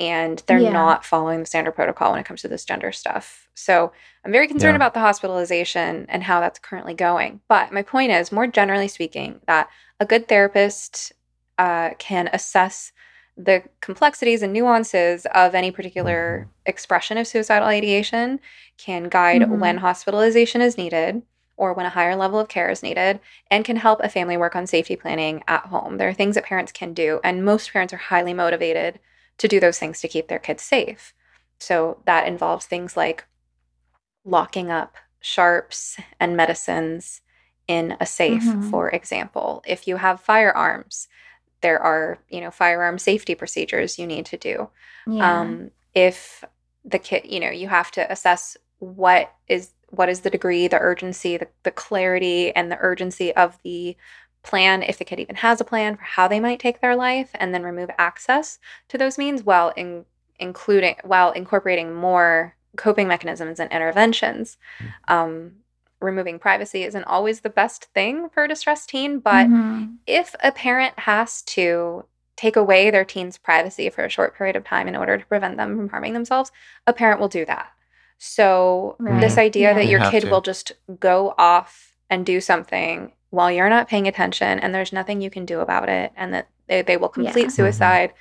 And they're Yeah. not following the standard protocol when it comes to this gender stuff. So I'm very concerned Yeah. about the hospitalization and how that's currently going. But my point is, more generally speaking, that a good therapist uh, can assess the complexities and nuances of any particular expression of suicidal ideation, can guide Mhm. when hospitalization is needed or when a higher level of care is needed, and can help a family work on safety planning at home. There are things that parents can do, and most parents are highly motivated to do those things to keep their kids safe. So that involves things like locking up sharps and medicines in a safe, Mhm. for example. If you have firearms, there are, you know, firearm safety procedures you need to do. Yeah. Um, if the kid, you know, you have to assess what is what is the degree, the urgency, the, the clarity, and the urgency of the plan, if the kid even has a plan for how they might take their life, and then remove access to those means while in, including while incorporating more coping mechanisms and interventions. Um, removing privacy isn't always the best thing for a distressed teen, but Mhm. if a parent has to take away their teen's privacy for a short period of time in order to prevent them from harming themselves, a parent will do that. So, this idea Yeah. that your have kid to. will just go off and do something while you're not paying attention and there's nothing you can do about it and that they, they will complete Yeah. suicide,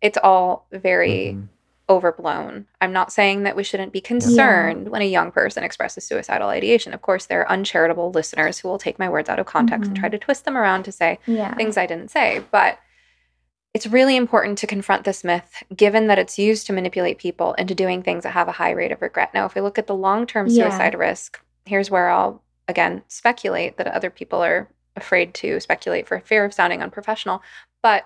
it's all very Mhm. Overblown. I'm not saying that we shouldn't be concerned when a young person expresses suicidal ideation. Of course, there are uncharitable listeners who will take my words out of context and Mhm. try to twist them around to say Yeah. things I didn't say. But it's really important to confront this myth, given that it's used to manipulate people into doing things that have a high rate of regret. Now, if we look at the long term Yeah. suicide risk, here's where I'll again speculate that other people are afraid to speculate for fear of sounding unprofessional. But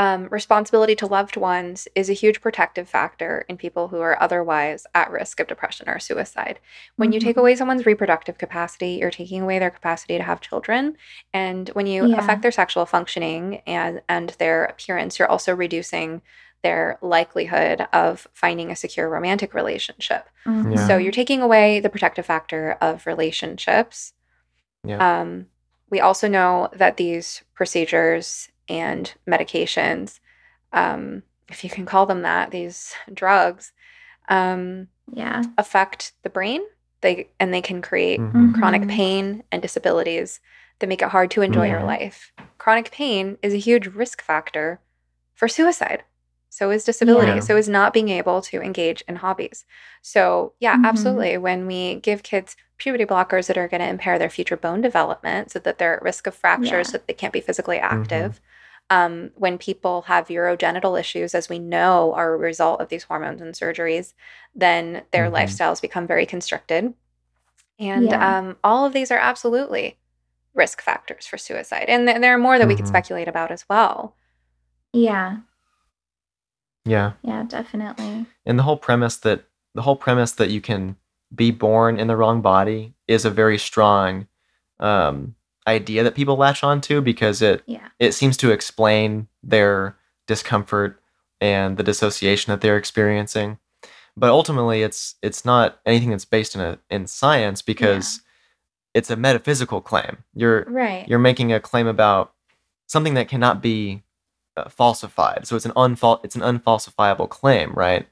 um, responsibility to loved ones is a huge protective factor in people who are otherwise at risk of depression or suicide. When you take Mhm. away someone's reproductive capacity, you're taking away their capacity to have children. And when you Yeah. affect their sexual functioning and, and their appearance, you're also reducing their likelihood of finding a secure romantic relationship. Mhm. Yeah. So you're taking away the protective factor of relationships. Yeah. Um, we also know that these procedures and medications, um, if you can call them that, these drugs, um, yeah. affect the brain. They and they can create Mhm. chronic Mhm. pain and disabilities that make it hard to enjoy your life. Chronic pain is a huge risk factor for suicide. So is disability. Yeah. So is not being able to engage in hobbies. So, yeah, Mhm. absolutely. When we give kids puberty blockers that are going to impair their future bone development so that they're at risk of fractures, Yeah. so that they can't be physically active. Um, when people have urogenital issues, as we know are a result of these hormones and surgeries, then their Mhm. lifestyles become very constricted. And Yeah. um, all of these are absolutely risk factors for suicide. And th- there are more that we could Mhm. speculate about as well. Yeah. Yeah. Yeah, definitely. and the whole premise that the whole premise that you can be born in the wrong body is a very strong um, idea that people latch onto because it Yeah. it seems to explain their discomfort and the dissociation that they're experiencing but ultimately it's it's not anything that's based in a in science because it's a metaphysical claim you're Right. you're making a claim about something that cannot be uh, falsified. So it's an unfal- it's an unfalsifiable claim, right?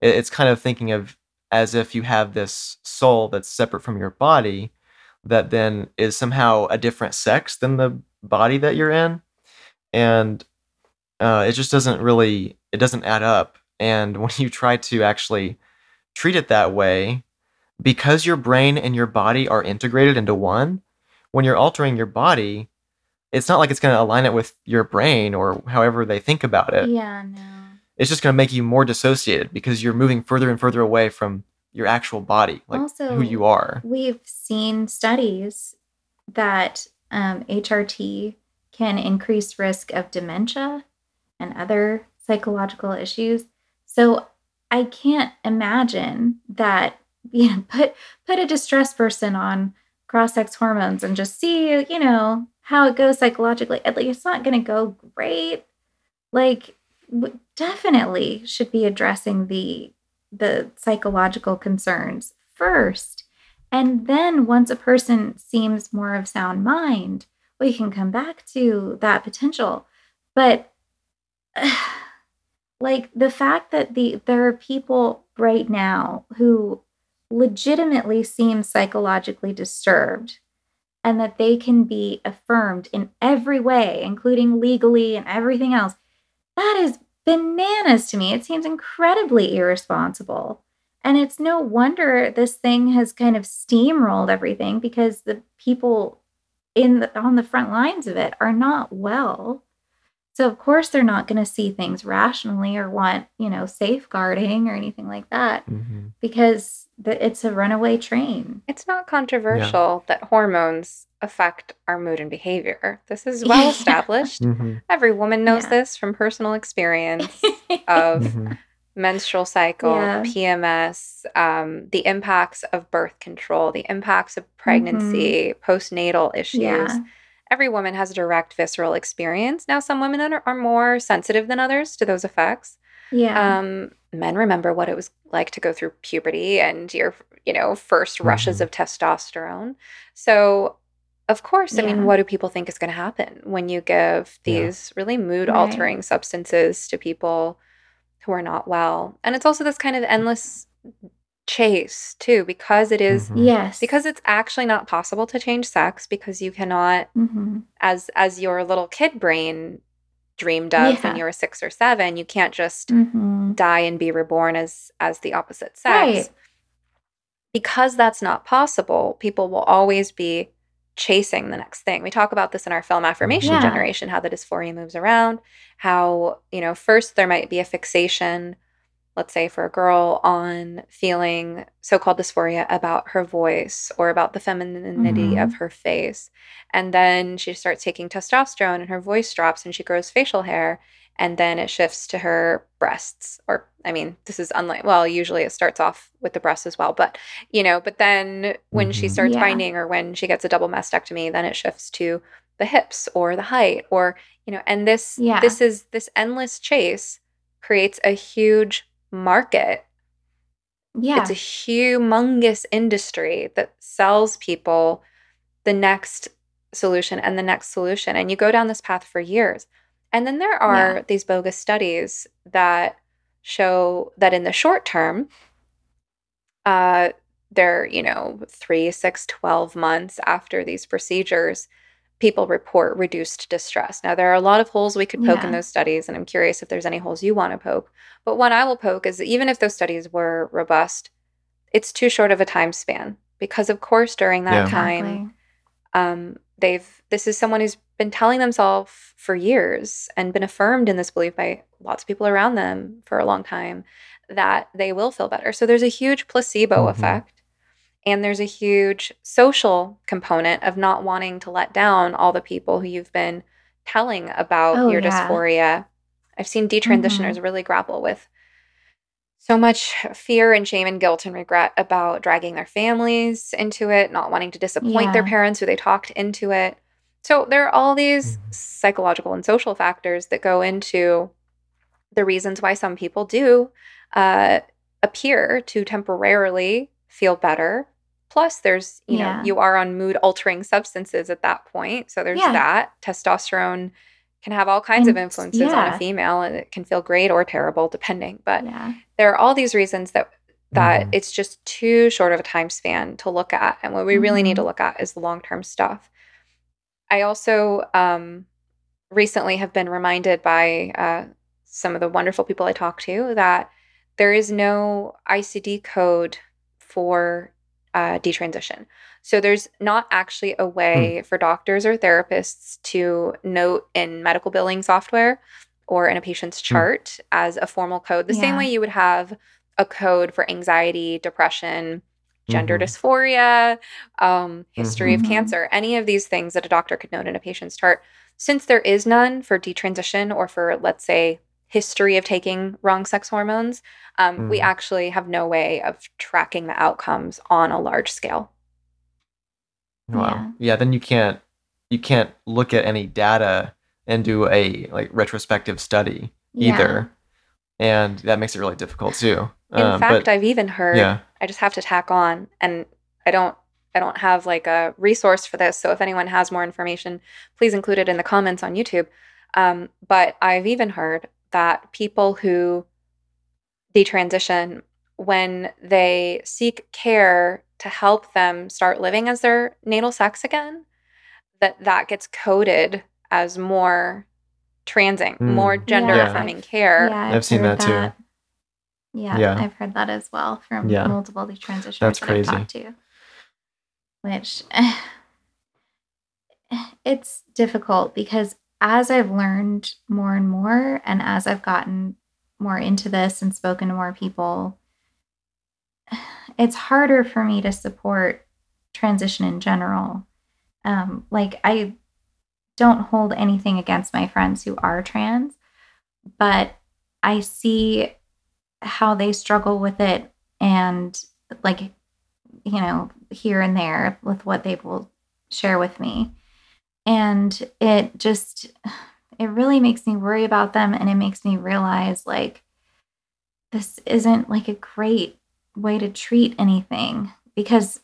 It- It's kind of thinking of as if you have this soul that's separate from your body that then is somehow a different sex than the body that you're in, and uh, it just doesn't really it doesn't add up. And when you try to actually treat it that way, because your brain and your body are integrated into one, when you're altering your body, it's not like it's going to align it with your brain or however they think about it. Yeah, no. It's just going to make you more dissociated because you're moving further and further away from your actual body, like Also, who you are. We've seen studies that um, HRT can increase risk of dementia and other psychological issues. So I can't imagine that you know put put a distressed person on cross-sex hormones and just see you know how it goes psychologically. Like it's not going to go great. Like w- definitely should be addressing the the psychological concerns first. And then once a person seems more of sound mind, we can come back to that potential. But like the fact that the there are people right now who legitimately seem psychologically disturbed and that they can be affirmed in every way, including legally and everything else. That is bananas to me. It seems incredibly irresponsible. And it's no wonder this thing has kind of steamrolled everything because the people in the, on the front lines of it are not well. So of course they're not going to see things rationally or want, you know, safeguarding or anything like that Mhm. because the, it's a runaway train. It's not controversial that hormones affect our mood and behavior. This is well established. Mhm. Every woman knows Yeah. this from personal experience of Mhm. menstrual cycle, Yeah. PMS, um, the impacts of birth control, the impacts of pregnancy, postnatal issues. Yeah. Every woman has a direct visceral experience. Now, some women are, are more sensitive than others to those effects. Yeah. Um, men remember what it was like to go through puberty and your, you know, first rushes Mhm. of testosterone. So, of course, I mean, what do people think is going to happen when you give Yeah. these really mood altering substances to people who are not well? And it's also this kind of endless chase, too, because it is Mhm. yes. because it's actually not possible to change sex because you cannot Mhm. as as your little kid brain dreamed of when you were 6 or 7 you can't just Mhm. die and be reborn as as the opposite sex Right. because that's not possible people will always be chasing the next thing we talk about this in our film mm-hmm. affirmation Yeah. generation how the dysphoria moves around how you know first there might be a fixation let's say for a girl on feeling so-called dysphoria about her voice or about the femininity Mhm. of her face and then she starts taking testosterone and her voice drops and she grows facial hair and then it shifts to her breasts or i mean this is unlike well usually it starts off with the breasts as well but you know but then when she Mhm. starts Yeah. binding or when she gets a double mastectomy then it shifts to the hips or the height or you know and this Yeah. this is this endless chase creates a huge market Yeah. it's a humongous industry that sells people the next solution and the next solution. And you go down this path for years. And then there are Yeah. these bogus studies that show that in the short term, uh, they're, you know, three, six, 12 months after these procedures, people report reduced distress. Now, there are a lot of holes we could poke in those studies, and I'm curious if there's any holes you want to poke. But one I will poke is that even if those studies were robust, it's too short of a time span because, of course, during that Yeah. time, Exactly. um, they've this is someone who's been telling themselves for years and been affirmed in this belief by lots of people around them for a long time that they will feel better. So there's a huge placebo Mhm. effect. And there's a huge social component of not wanting to let down all the people who you've been telling about Oh, your yeah. dysphoria. I've seen detransitioners really grapple with so much fear and shame and guilt and regret about dragging their families into it, not wanting to disappoint their parents who they talked into it. So there are all these Mhm. psychological and social factors that go into the reasons why some people do uh, appear to temporarily feel better. Plus, there's, you know, you are on mood altering substances at that point. So there's Yeah. that. Testosterone can have all kinds of And- influences on a female and it can feel great or terrible depending. But yeah. there are all these reasons that that Mhm. it's just too short of a time span to look at and what we really need to Mhm. look at is the long-term stuff i also um, recently have been reminded by uh, some of the wonderful people i talk to that there is no icd code for uh, detransition. So there's not actually a way for doctors or therapists to note in medical billing software or in a patient's chart as a formal code the same way you would have a code for anxiety depression gender Mhm. dysphoria um, history Mhm. of cancer any of these things that a doctor could note in a patient's chart. Since there is none for detransition or for let's say history of taking wrong sex hormones um, we Mm. actually have no way of tracking the outcomes on a large scale Wow. Yeah. then you can't you can't look at any data and do a like retrospective study Yeah. either, and that makes it really difficult too. in Um, fact but i've even heard yeah, I just have to tack on and I don't I don't have like a resource for this. So if anyone has more information, please include it in the comments on YouTube. Um, but I've even heard that people who detransition when they seek care to help them start living as their natal sex again, that that gets coded as more transing, Mm. more gender Yeah. affirming care. Yeah, I've seen heard that too. Yeah, Yeah. I've heard that as well from Yeah. multiple transitioners That's that crazy. I've talked to. Which it's difficult because as I've learned more and more, and as I've gotten more into this and spoken to more people, it's harder for me to support transition in general. Um, like I don't hold anything against my friends who are trans, but I see how they struggle with it and like you know here and there with what they will share with me and it just it really makes me worry about them and it makes me realize like this isn't like a great way to treat anything because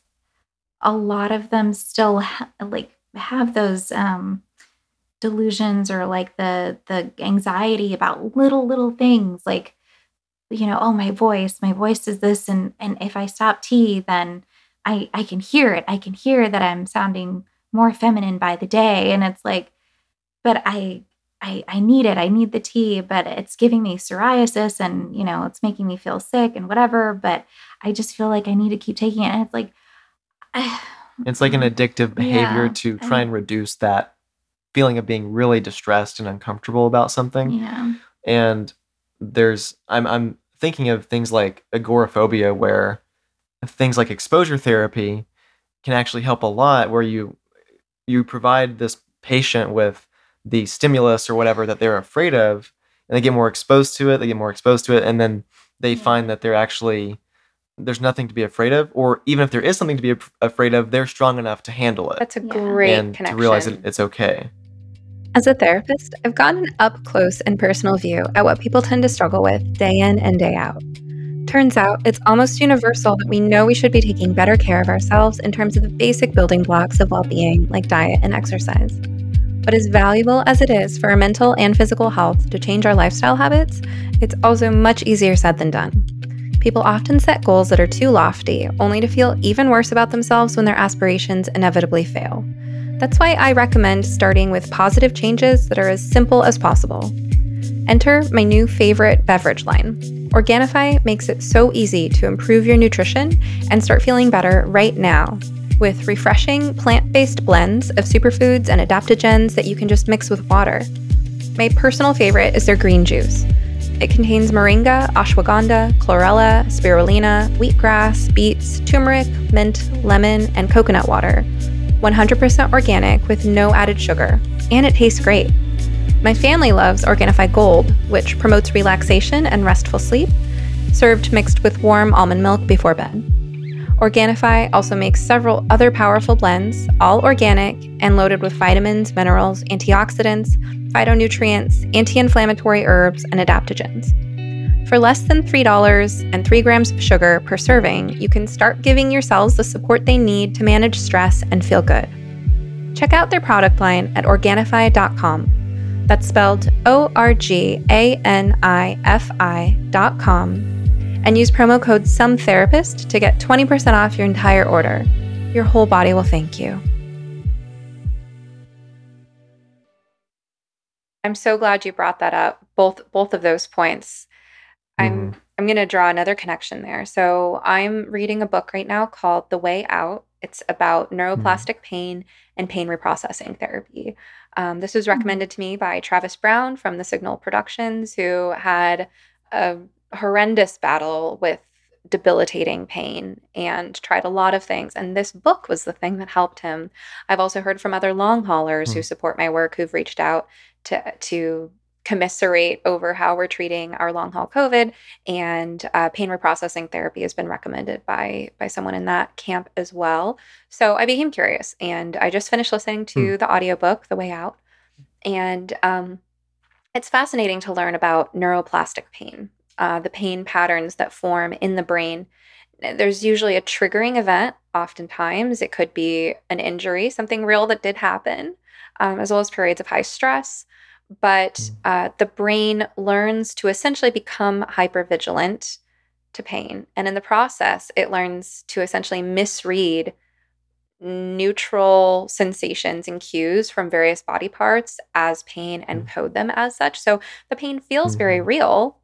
a lot of them still ha- like have those um delusions or like the the anxiety about little little things like you know oh my voice my voice is this and and if i stop T then i i can hear it. I can hear that i'm sounding more feminine by the day. And it's like but i i i need it. I need the T but it's giving me psoriasis and you know it's making me feel sick and whatever but i just feel like i need to keep taking it. And it's like it's like an addictive behavior Yeah, to I- try and reduce that feeling of being really distressed and uncomfortable about something. yeah. And there's I'm I'm thinking of things like agoraphobia where things like exposure therapy can actually help a lot where you you provide this patient with the stimulus or whatever that they're afraid of and they get more exposed to it they get more exposed to it and then they Yeah. find that they're actually there's nothing to be afraid of or even if there is something to be af- afraid of they're strong enough to handle it That's a Yeah. great and connection. to realize that it's okay As a therapist, I've gotten an up close and personal view at what people tend to struggle with day in and day out. Turns out it's almost universal that we know we should be taking better care of ourselves in terms of the basic building blocks of well being, like diet and exercise. But as valuable as it is for our mental and physical health to change our lifestyle habits, it's also much easier said than done. People often set goals that are too lofty, only to feel even worse about themselves when their aspirations inevitably fail. That's why I recommend starting with positive changes that are as simple as possible. Enter my new favorite beverage line. Organifi makes it so easy to improve your nutrition and start feeling better right now with refreshing plant based blends of superfoods and adaptogens that you can just mix with water. My personal favorite is their green juice. It contains moringa, ashwagandha, chlorella, spirulina, wheatgrass, beets, turmeric, mint, lemon, and coconut water. 100% organic with no added sugar, and it tastes great. My family loves Organifi Gold, which promotes relaxation and restful sleep, served mixed with warm almond milk before bed. Organifi also makes several other powerful blends, all organic and loaded with vitamins, minerals, antioxidants, phytonutrients, anti inflammatory herbs, and adaptogens. For less than $3 and 3 grams of sugar per serving, you can start giving your cells the support they need to manage stress and feel good. Check out their product line at Organifi.com. That's spelled O R G A N I F I dot com. and use promo code SOMETherapist to get 20% off your entire order. Your whole body will thank you. I'm so glad you brought that up. Both both of those points. I'm Mhm. I'm going to draw another connection there. So, I'm reading a book right now called The Way Out. It's about neuroplastic pain and pain reprocessing therapy. Um, this was Mhm. recommended to me by Travis Brown from the Signal Productions, who had a horrendous battle with debilitating pain and tried a lot of things. And this book was the thing that helped him. I've also heard from other long haulers who Mm. support my work who've reached out to to commiserate over how we're treating our long haul COVID. And uh, pain reprocessing therapy has been recommended by by someone in that camp as well. So I became curious, and I just finished listening to the audiobook, The Way Out, and um, it's fascinating to learn about neuroplastic pain, uh, the pain patterns that form in the brain. There's usually a triggering event. Oftentimes, it could be an injury, something real that did happen, um, as well as periods of high stress. But Mm. uh, the brain learns to essentially become hypervigilant to pain. And in the process, it learns to essentially misread neutral sensations and cues from various body parts as pain and code them as such. So the pain feels very Mhm. real.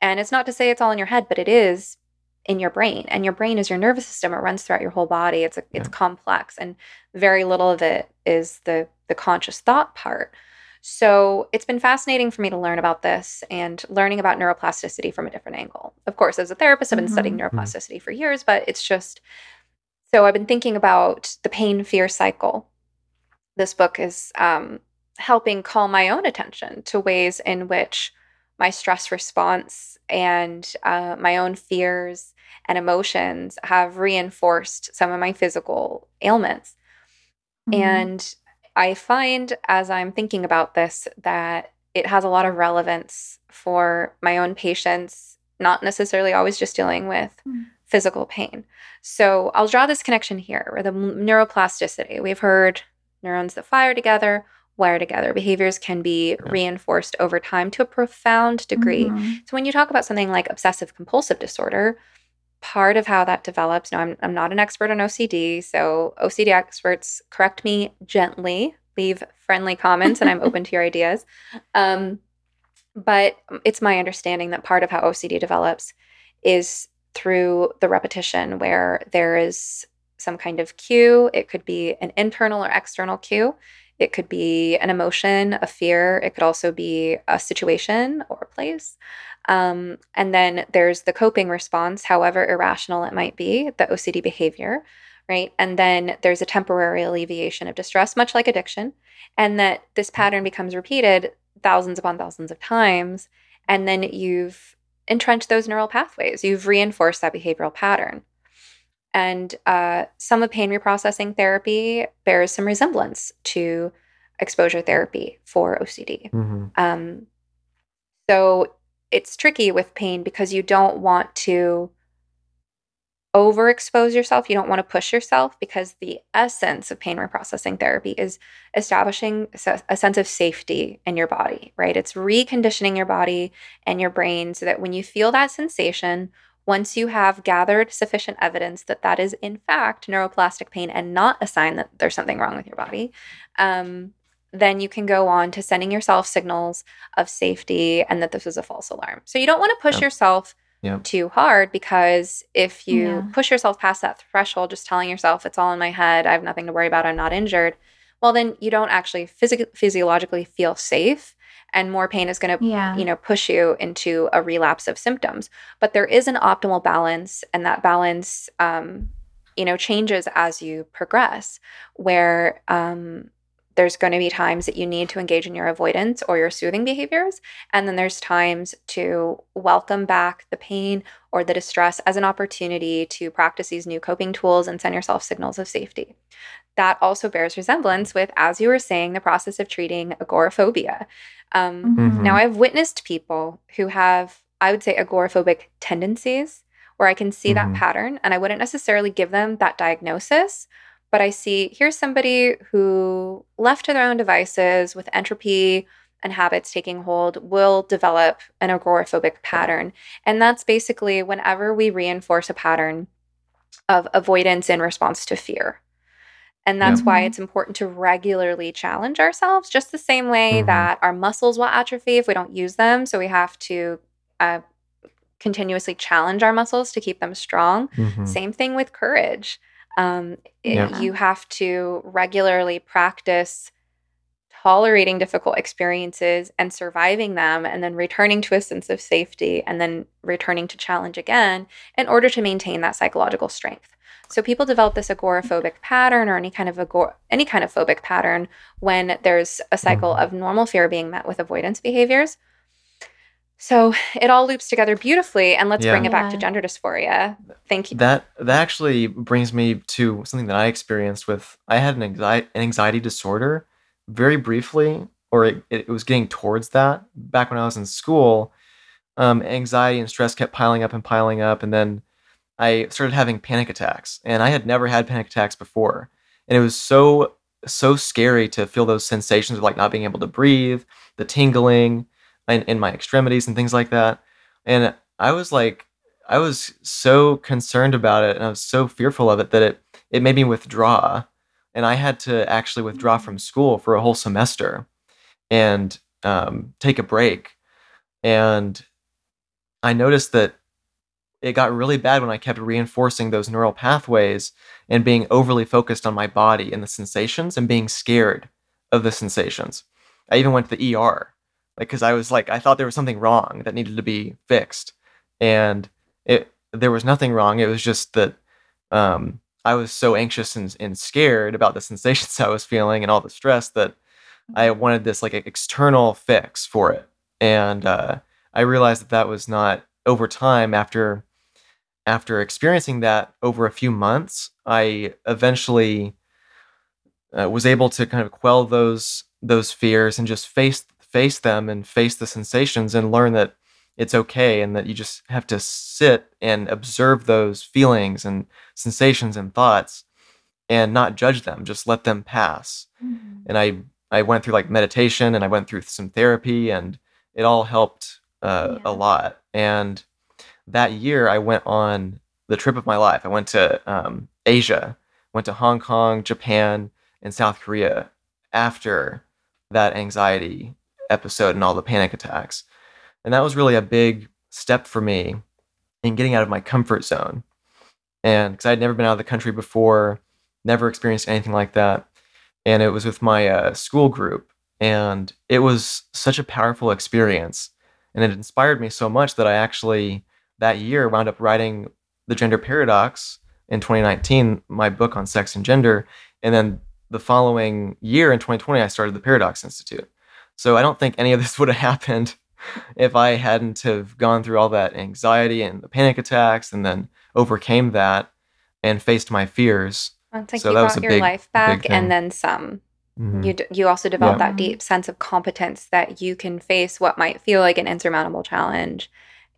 And it's not to say it's all in your head, but it is in your brain. And your brain is your nervous system. It runs throughout your whole body. It's a, it's Yeah. complex and very little of it is the the conscious thought part. So it's been fascinating for me to learn about this and learning about neuroplasticity from a different angle. Of course, as a therapist, I've been studying Mhm. neuroplasticity for years, but it's just so I've been thinking about the pain fear cycle. This book is um, helping call my own attention to ways in which my stress response and uh, my own fears and emotions have reinforced some of my physical ailments. Mhm. And I find as I'm thinking about this that it has a lot of relevance for my own patients, not necessarily always just dealing with Mm. physical pain. So I'll draw this connection here where the neuroplasticity, we've heard neurons that fire together, wire together. Behaviors can be reinforced over time to a profound degree. Mhm. So when you talk about something like obsessive compulsive disorder, part of how that develops, now I'm, I'm not an expert on OCD, so OCD experts correct me gently, leave friendly comments, and I'm open to your ideas. Um, but it's my understanding that part of how OCD develops is through the repetition, where there is some kind of cue. It could be an internal or external cue. It could be an emotion, a fear. It could also be a situation or a place. Um, and then there's the coping response, however irrational it might be, the OCD behavior, right? And then there's a temporary alleviation of distress, much like addiction. And that this pattern becomes repeated thousands upon thousands of times. And then you've entrenched those neural pathways, you've reinforced that behavioral pattern. And uh, some of pain reprocessing therapy bears some resemblance to exposure therapy for OCD. Mhm. Um, so it's tricky with pain because you don't want to overexpose yourself. You don't want to push yourself because the essence of pain reprocessing therapy is establishing a sense of safety in your body, right? It's reconditioning your body and your brain so that when you feel that sensation, once you have gathered sufficient evidence that that is in fact neuroplastic pain and not a sign that there's something wrong with your body, um, then you can go on to sending yourself signals of safety and that this is a false alarm. So you don't want to push Yep. yourself Yep. too hard because if you Yeah. push yourself past that threshold, just telling yourself it's all in my head, I have nothing to worry about, I'm not injured, well, then you don't actually physi- physiologically feel safe. And more pain is going to Yeah. you know push you into a relapse of symptoms but there is an optimal balance and that balance um, you know changes as you progress where um, there's going to be times that you need to engage in your avoidance or your soothing behaviors and then there's times to welcome back the pain or the distress as an opportunity to practice these new coping tools and send yourself signals of safety that also bears resemblance with as you were saying the process of treating agoraphobia um, Mhm. now, I've witnessed people who have, I would say, agoraphobic tendencies where I can see Mhm. that pattern and I wouldn't necessarily give them that diagnosis, but I see here's somebody who, left to their own devices with entropy and habits taking hold, will develop an agoraphobic pattern. And that's basically whenever we reinforce a pattern of avoidance in response to fear. And that's Yeah. why it's important to regularly challenge ourselves, just the same way Mhm. that our muscles will atrophy if we don't use them. So we have to uh, continuously challenge our muscles to keep them strong. Mhm. Same thing with courage. Um, it- Yeah. You have to regularly practice tolerating difficult experiences and surviving them, and then returning to a sense of safety, and then returning to challenge again in order to maintain that psychological strength. So people develop this agoraphobic pattern or any kind of agor- any kind of phobic pattern when there's a cycle Mhm. of normal fear being met with avoidance behaviors. So it all loops together beautifully, and let's Yeah. bring it back to gender dysphoria. Thank you. That that actually brings me to something that I experienced with I had an anxiety an anxiety disorder very briefly, or it, it was getting towards that back when I was in school. Um, anxiety and stress kept piling up and piling up, and then I started having panic attacks, and I had never had panic attacks before, and it was so so scary to feel those sensations of like not being able to breathe, the tingling in, in my extremities and things like that, and I was like, I was so concerned about it, and I was so fearful of it that it it made me withdraw, and I had to actually withdraw from school for a whole semester, and um, take a break, and I noticed that it got really bad when I kept reinforcing those neural pathways and being overly focused on my body and the sensations and being scared of the sensations. I even went to the ER, like because I was like I thought there was something wrong that needed to be fixed, and it there was nothing wrong. It was just that um, I was so anxious and, and scared about the sensations I was feeling and all the stress that I wanted this like external fix for it, and uh, I realized that that was not over time after after experiencing that over a few months i eventually uh, was able to kind of quell those those fears and just face face them and face the sensations and learn that it's okay and that you just have to sit and observe those feelings and sensations and thoughts and not judge them just let them pass Mhm. and I I went through like meditation and I went through some therapy and it all helped uh, Yeah. a lot. And that year I went on the trip of my life. I went to um, Asia, went to Hong Kong, Japan, and South Korea after that anxiety episode and all the panic attacks. And that was really a big step for me in getting out of my comfort zone. And because I had never been out of the country before, never experienced anything like that. And it was with my uh, school group. And it was such a powerful experience. And it inspired me so much that i actually that year wound up writing the gender paradox in 2019 my book on sex and gender. And then the following year in 2020 i started the paradox institute so i don't think any of this would have happened if i hadn't have gone through all that anxiety and the panic attacks and then overcame that and faced my fears Well, It's like So you that was got a your big- life back and then some. Mhm. You d- you also develop Yeah. that deep sense of competence that you can face what might feel like an insurmountable challenge,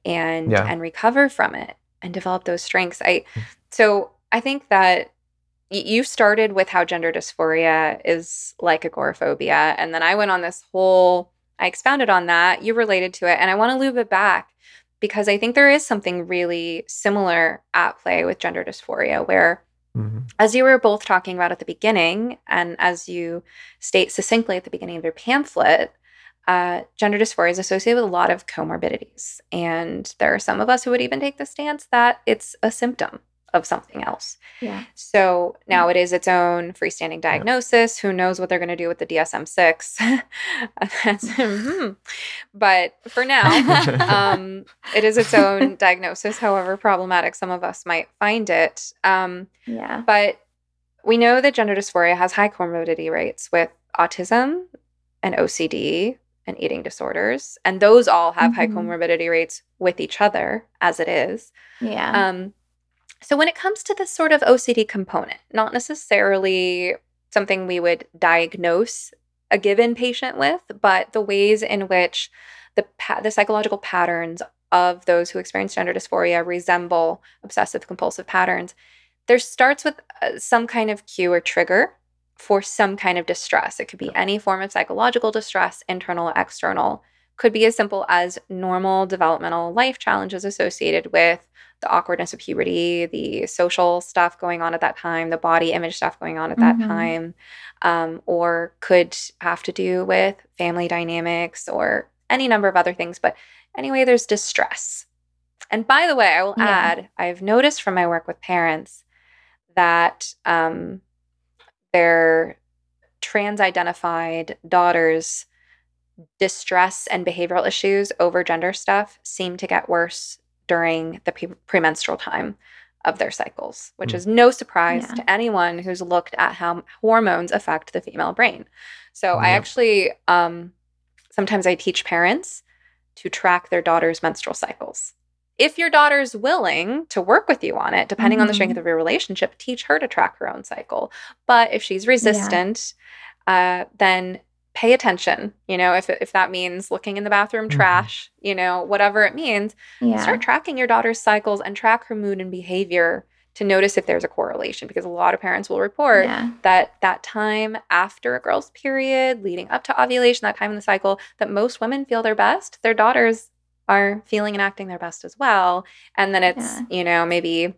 and Yeah. and recover from it and develop those strengths. I so I think that you started with how gender dysphoria is like agoraphobia, and then I went on this whole. I expounded on that. You related to it, and I want to loop it back because I think there is something really similar at play with gender dysphoria, where, Mhm. as you were both talking about at the beginning, and as you state succinctly at the beginning of your pamphlet, uh, gender dysphoria is associated with a lot of comorbidities. And there are some of us who would even take the stance that it's a symptom of something else. Yeah. So now it is its own freestanding diagnosis. Who knows what they're going to do with the DSM 6? hmm. But for now, um, it is its own diagnosis, however problematic some of us might find it. Um, Yeah. but we know that gender dysphoria has high comorbidity rates with autism and OCD and eating disorders. And those all have high Mhm. comorbidity rates with each other as it is. Yeah. Um, so when it comes to this sort of OCD component, not necessarily something we would diagnose a given patient with, but the ways in which the pa- the psychological patterns of those who experience gender dysphoria resemble obsessive compulsive patterns. There starts with uh, some kind of cue or trigger for some kind of distress. It could be any form of psychological distress, internal, external. Could be as simple as normal developmental life challenges associated with the awkwardness of puberty, the social stuff going on at that time, the body image stuff going on at that Mhm. time, um, or could have to do with family dynamics or any number of other things. But anyway, there's distress. And by the way, I will Yeah. add, I've noticed from my work with parents that um, their trans identified daughters' distress and behavioral issues over gender stuff seem to get worse during the pre- premenstrual time of their cycles, which Mm. is no surprise Yeah. to anyone who's looked at how hormones affect the female brain. So I Yeah. actually um, sometimes I teach parents to track their daughter's menstrual cycles. If your daughter's willing to work with you on it, depending on the strength Mhm. of your relationship, teach her to track her own cycle. But if she's resistant, uh, then pay attention. You know, if if that means looking in the bathroom Mhm. trash, you know, whatever it means, yeah. start tracking your daughter's cycles and track her mood and behavior to notice if there's a correlation. Because a lot of parents will report yeah. that that time after a girl's period, leading up to ovulation, that time in the cycle, that most women feel their best, their daughters are feeling and acting their best as well. And then it's, Yeah. you know, maybe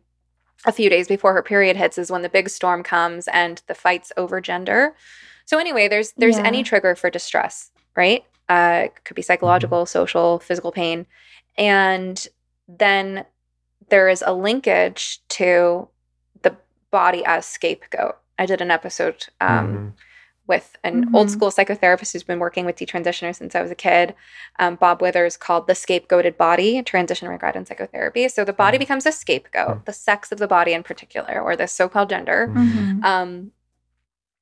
a few days before her period hits is when the big storm comes and the fights over gender. So anyway, there's there's Yeah. any trigger for distress, right? Uh, it could be psychological, social, physical pain, and then there is a linkage to the body as scapegoat. I did an episode um, Mhm. with an old Mhm. school psychotherapist who's been working with detransitioners since I was a kid, um, Bob Withers, called the scapegoated body, transition regret and psychotherapy. So the body Mhm. becomes a scapegoat, Mm. the sex of the body in particular, or the so-called gender. Mhm. Mhm. Um,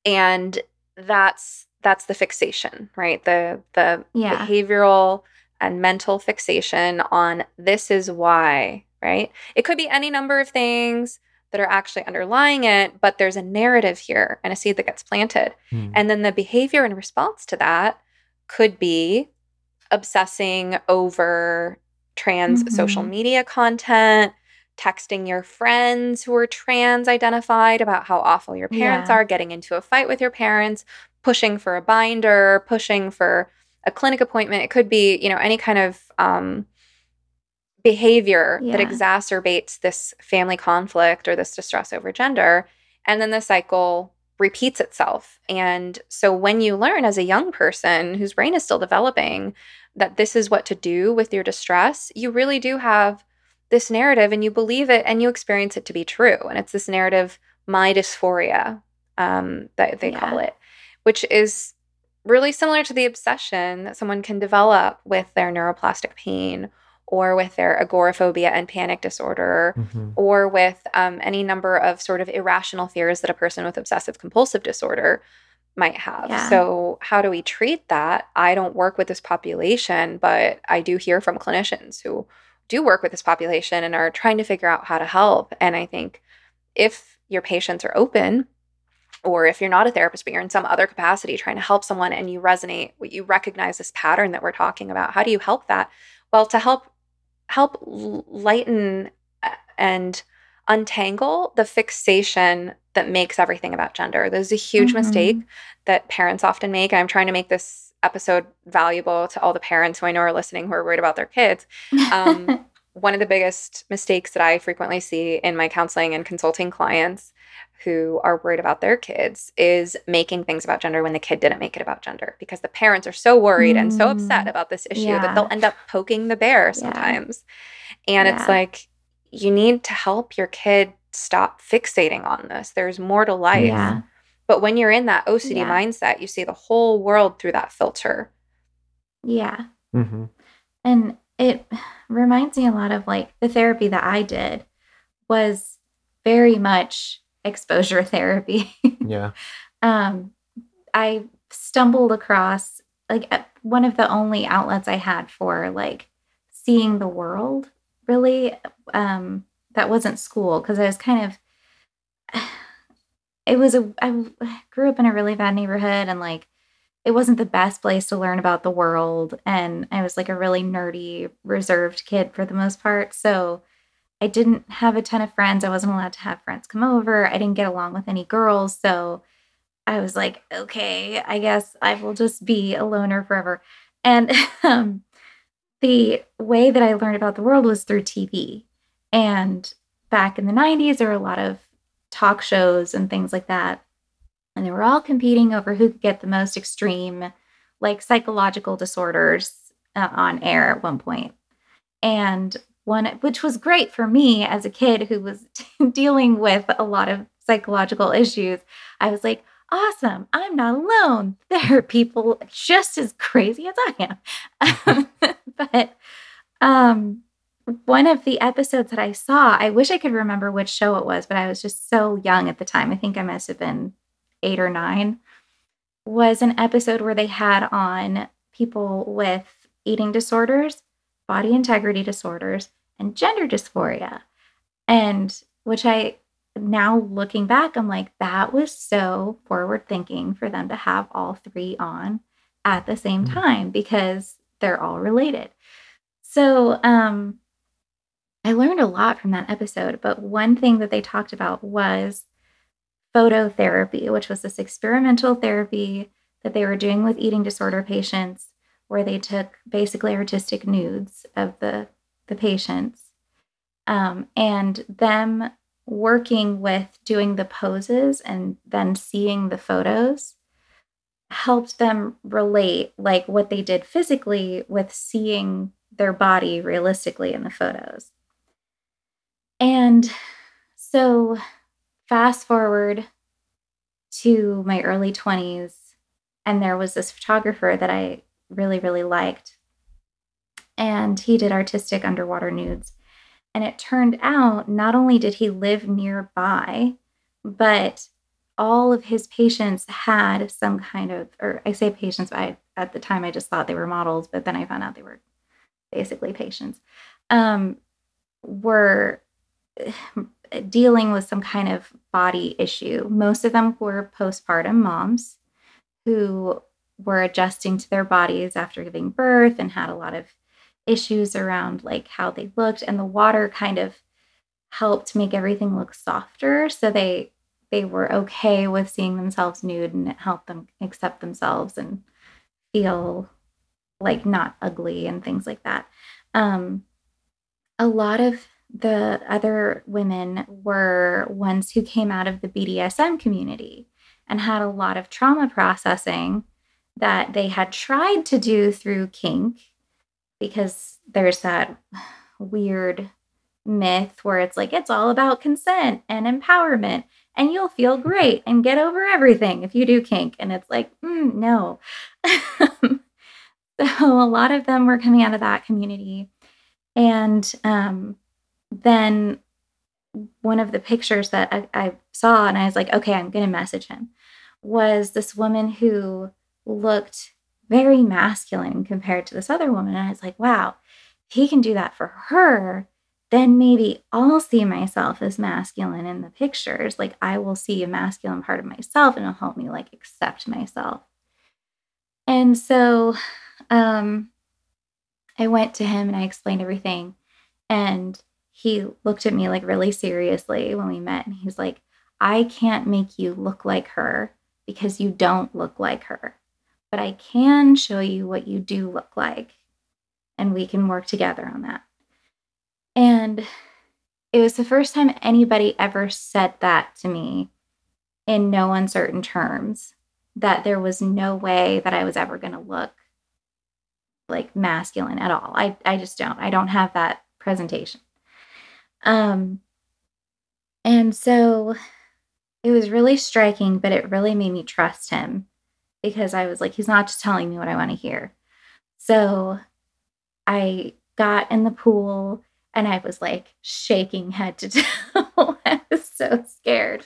and that's that's the fixation, right? The the Yeah. behavioral and mental fixation on this is why, right? It could be any number of things that are actually underlying it, but there's a narrative here and a seed that gets planted. Mhm. And then the behavior in response to that could be obsessing over trans social Mhm. media content, texting your friends who are trans identified about how awful your parents Yeah. are, getting into a fight with your parents, pushing for a binder, pushing for a clinic appointment. It could be, you know, any kind of um, behavior that exacerbates this family conflict or this distress over gender. And then the cycle repeats itself. And so when you learn as a young person whose brain is still developing that this is what to do with your distress, you really do have this narrative and you believe it and you experience it to be true. And it's this narrative, my dysphoria, um, that they call it, which is really similar to the obsession that someone can develop with their neuroplastic pain or with their agoraphobia and panic disorder Mhm. or with um, any number of sort of irrational fears that a person with obsessive compulsive disorder might have. Yeah. So, how do we treat that? I don't work with this population, but I do hear from clinicians who do work with this population and are trying to figure out how to help. And I think if your patients are open, or if you're not a therapist, but you're in some other capacity trying to help someone and you resonate, you recognize this pattern that we're talking about, how do you help that? Well, to help help lighten uh, and untangle the fixation that makes everything about gender. There's a huge Mhm. mistake that parents often make. And I'm trying to make this episode valuable to all the parents who I know are listening who are worried about their kids. Um, one of the biggest mistakes that I frequently see in my counseling and consulting clients who are worried about their kids is making things about gender when the kid didn't make it about gender because the parents are so worried and so upset Mm, about this issue yeah. that they'll end up poking the bear Yeah. sometimes. And it's like you need to help your kid stop fixating on this. There's more to life. Yeah. But when you're in that OCD Yeah. mindset, you see the whole world through that filter. Yeah. hmm And it reminds me a lot of like the therapy that I did was very much exposure therapy. Yeah. um, I stumbled across like one of the only outlets I had for like seeing the world really um, that wasn't school because I was kind of it was a I grew up in a really bad neighborhood and like it wasn't the best place to learn about the world. And I was like a really nerdy reserved kid for the most part. So I didn't have a ton of friends. I wasn't allowed to have friends come over. I didn't get along with any girls. So I was like okay I guess I will just be a loner forever. And um the way that I learned about the world was through TV and back in the 90s there were a lot of talk shows and things like that. And they were all competing over who could get the most extreme like psychological disorders uh, on air at one point. point and one which was great for me as a kid who was dealing with a lot of psychological issues i was like awesome i'm not alone. There are people just as crazy as i am. But um one of the episodes that i saw i wish i could remember which show it was but i was just so young at the time i think i must have been eight or nine was an episode where they had on people with eating disorders, body integrity disorders, and gender dysphoria. And which I now looking back, I'm like, that was so forward thinking for them to have all three on at the same Mhm. time because they're all related. So, um, I learned a lot from that episode, but one thing that they talked about was phototherapy, which was this experimental therapy that they were doing with eating disorder patients, where they took basically artistic nudes of the the patients, um, and them working with doing the poses and then seeing the photos helped them relate like what they did physically with seeing their body realistically in the photos. And so fast forward to my early 20s and there was this photographer that I really really liked. And he did artistic underwater nudes. And it turned out not only did he live nearby but all of his patients had some kind of or I say patients I at the time I just thought they were models but then I found out they were basically patients um were dealing with some kind of body issue. Most of them were postpartum moms who were adjusting to their bodies after giving birth and had a lot of issues around like how they looked. And the water kind of helped make everything look softer. So they they were okay with seeing themselves nude and it helped them accept themselves and feel like not ugly and things like that. Um a lot of the other women were ones who came out of the BDSM community and had a lot of trauma processing that they had tried to do through kink because there's that weird myth where it's like it's all about consent and empowerment and you'll feel great and get over everything if you do kink. And it's like mm, no. So a lot of them were coming out of that community. And um, then one of the pictures that I, I saw and I was like, okay, I'm going to message him was this woman who looked very masculine compared to this other woman. And I was like, wow, he can do that for her, then maybe I'll see myself as masculine in the pictures. Like I will see a masculine part of myself and it'll help me like accept myself. And so um, I went to him and I explained everything. And he looked at me like really seriously when we met. And he's like, I can't make you look like her because you don't look like her. But I can show you what you do look like. And we can work together on that. And it was the first time anybody ever said that to me in no uncertain terms that there was no way that I was ever going to look like masculine at all. I I just don't. I don't have that presentation. Um and so it was really striking, but it really made me trust him because I was like he's not just telling me what I want to hear. So I got in the pool and I was like shaking head to toe. I was so scared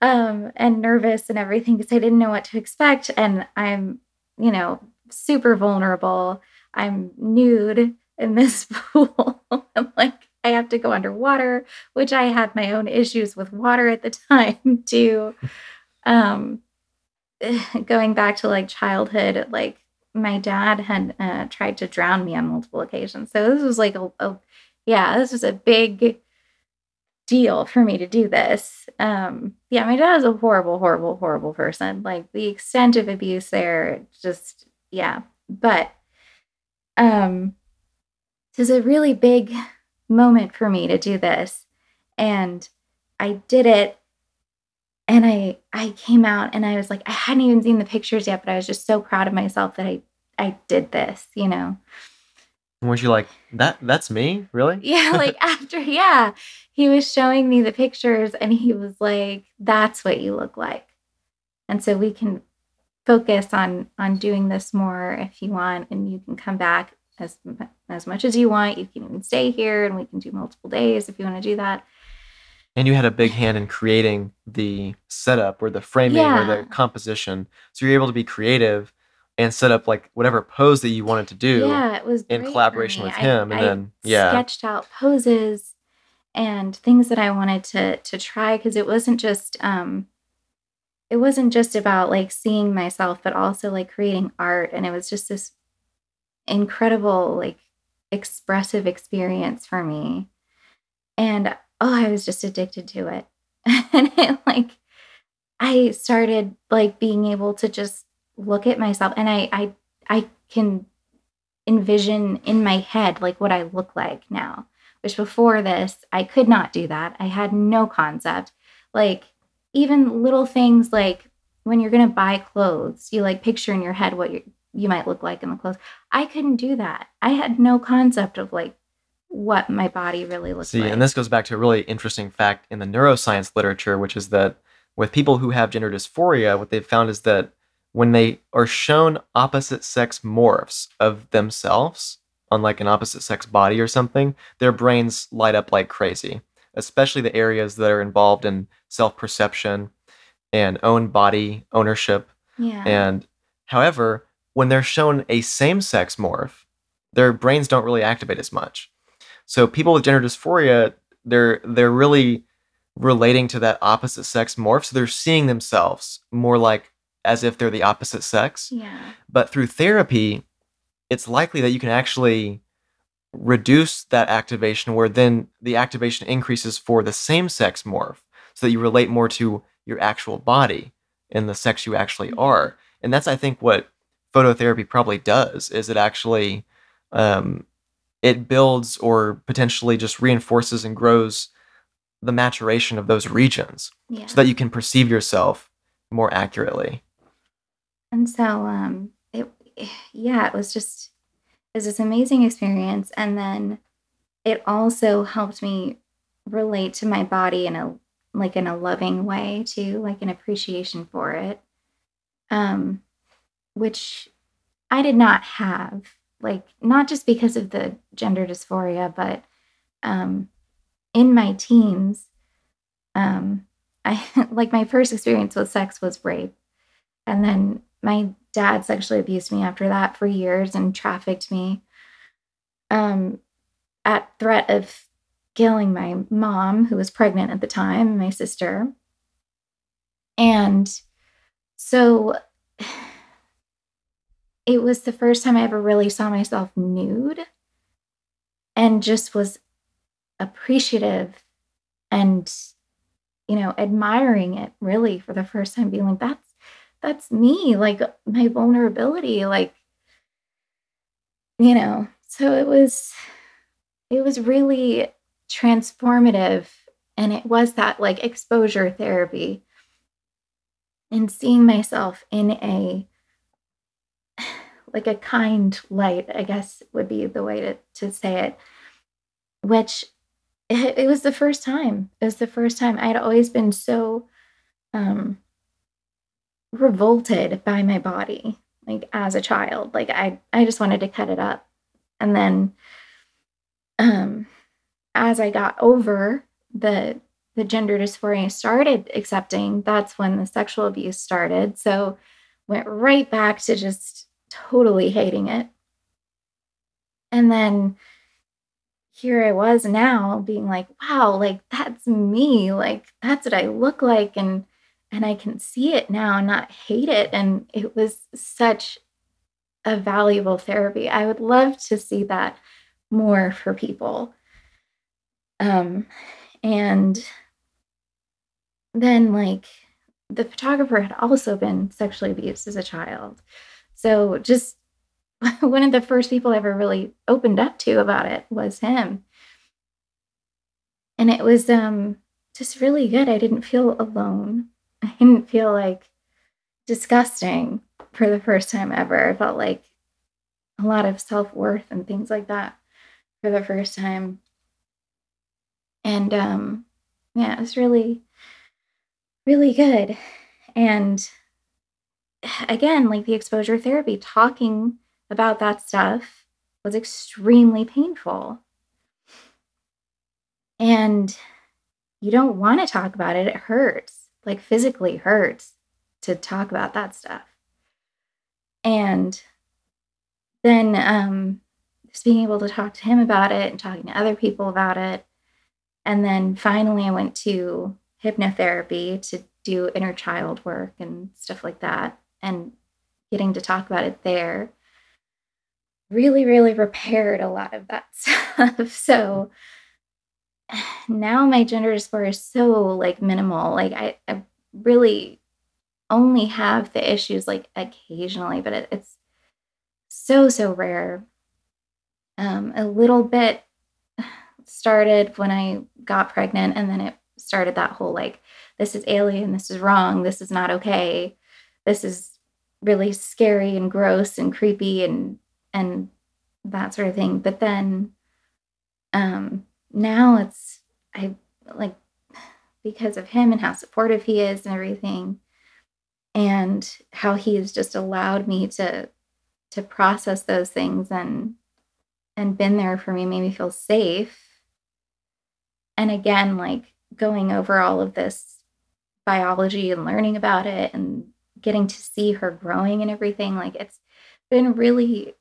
um, and nervous and everything because I didn't know what to expect. And I'm, you know, super vulnerable. I'm nude in this pool. I'm like, I have to go underwater, which I had my own issues with water at the time too. Um, going back to like childhood, like my dad had uh, tried to drown me on multiple occasions. So this was like a, a yeah, this was a big deal for me to do this. Um, yeah, my dad is a horrible, horrible, horrible person. Like the extent of abuse there, just yeah. But um, this is a really big moment for me to do this, and I did it. And I I came out and I was like I hadn't even seen the pictures yet, but I was just so proud of myself that I I did this, you know. Weren't you like that? That's me, really? Yeah, like after, yeah, he was showing me the pictures and he was like, "That's what you look like," and so we can focus on on doing this more if you want, and you can come back as as much as you want. You can even stay here, and we can do multiple days if you want to do that. And you had a big hand in creating the setup or the framing yeah. or the composition, so you're able to be creative and set up like whatever pose that you wanted to do yeah, it was in collaboration with him I, and I then yeah sketched out poses and things that I wanted to to try because it wasn't just um it wasn't just about like seeing myself but also like creating art and it was just this incredible like expressive experience for me and oh I was just addicted to it and it like I started like being able to just look at myself and I I I can envision in my head like what I look like now. Which before this, I could not do that. I had no concept. Like even little things like when you're gonna buy clothes, you like picture in your head what you you might look like in the clothes. I couldn't do that. I had no concept of like what my body really looks See, like. and this goes back to a really interesting fact in the neuroscience literature, which is that with people who have gender dysphoria, what they've found is that when they are shown opposite sex morphs of themselves on like an opposite sex body or something, their brains light up like crazy, especially the areas that are involved in self perception and own body ownership. Yeah. And however, when they're shown a same sex morph, their brains don't really activate as much. So people with gender dysphoria, they're they're really relating to that opposite sex morph. So they're seeing themselves more like as if they're the opposite sex. Yeah. But through therapy, it's likely that you can actually reduce that activation where then the activation increases for the same sex morph so that you relate more to your actual body and the sex you actually mm-hmm. are. And that's I think what phototherapy probably does is it actually um, it builds or potentially just reinforces and grows the maturation of those regions yeah. so that you can perceive yourself more accurately. And so, um, it, yeah, it was just, it was this amazing experience. And then it also helped me relate to my body in a, like in a loving way too, like an appreciation for it. Um, which I did not have, like, not just because of the gender dysphoria, but, um, in my teens, um, I like my first experience with sex was rape. And then my dad sexually abused me after that for years and trafficked me um, at threat of killing my mom who was pregnant at the time my sister and so it was the first time i ever really saw myself nude and just was appreciative and you know admiring it really for the first time being like that's that's me, like my vulnerability, like, you know. So it was, it was really transformative and it was that like exposure therapy and seeing myself in a like a kind light i guess would be the way to, to say it which it, it was the first time. It was the first time. I'd always been so um revolted by my body like as a child. Like i i just wanted to cut it up. And then um as i got over the the gender dysphoria started accepting that's when the sexual abuse started. So went right back to just totally hating it and then here i was now being like wow like that's me like that's what i look like and and I can see it now and not hate it. And it was such a valuable therapy. I would love to see that more for people. Um, and then, like, the photographer had also been sexually abused as a child. So, just one of the first people I ever really opened up to about it was him. And it was um, just really good. I didn't feel alone. I didn't feel like disgusting for the first time ever. I felt like a lot of self worth and things like that for the first time. And um, yeah, it was really, really good. And again, like the exposure therapy, talking about that stuff was extremely painful. And you don't want to talk about it, it hurts like physically hurts to talk about that stuff. And then um, just being able to talk to him about it and talking to other people about it. And then finally, I went to hypnotherapy to do inner child work and stuff like that. And getting to talk about it there really, really repaired a lot of that stuff. so now my gender dysphoria is so like minimal. Like I, I really only have the issues like occasionally, but it, it's so so rare. Um, a little bit started when I got pregnant, and then it started that whole like, this is alien, this is wrong, this is not okay, this is really scary and gross and creepy and and that sort of thing. But then um now it's I like because of him and how supportive he is and everything and how he has just allowed me to to process those things and and been there for me made me feel safe and again like going over all of this biology and learning about it and getting to see her growing and everything like it's been really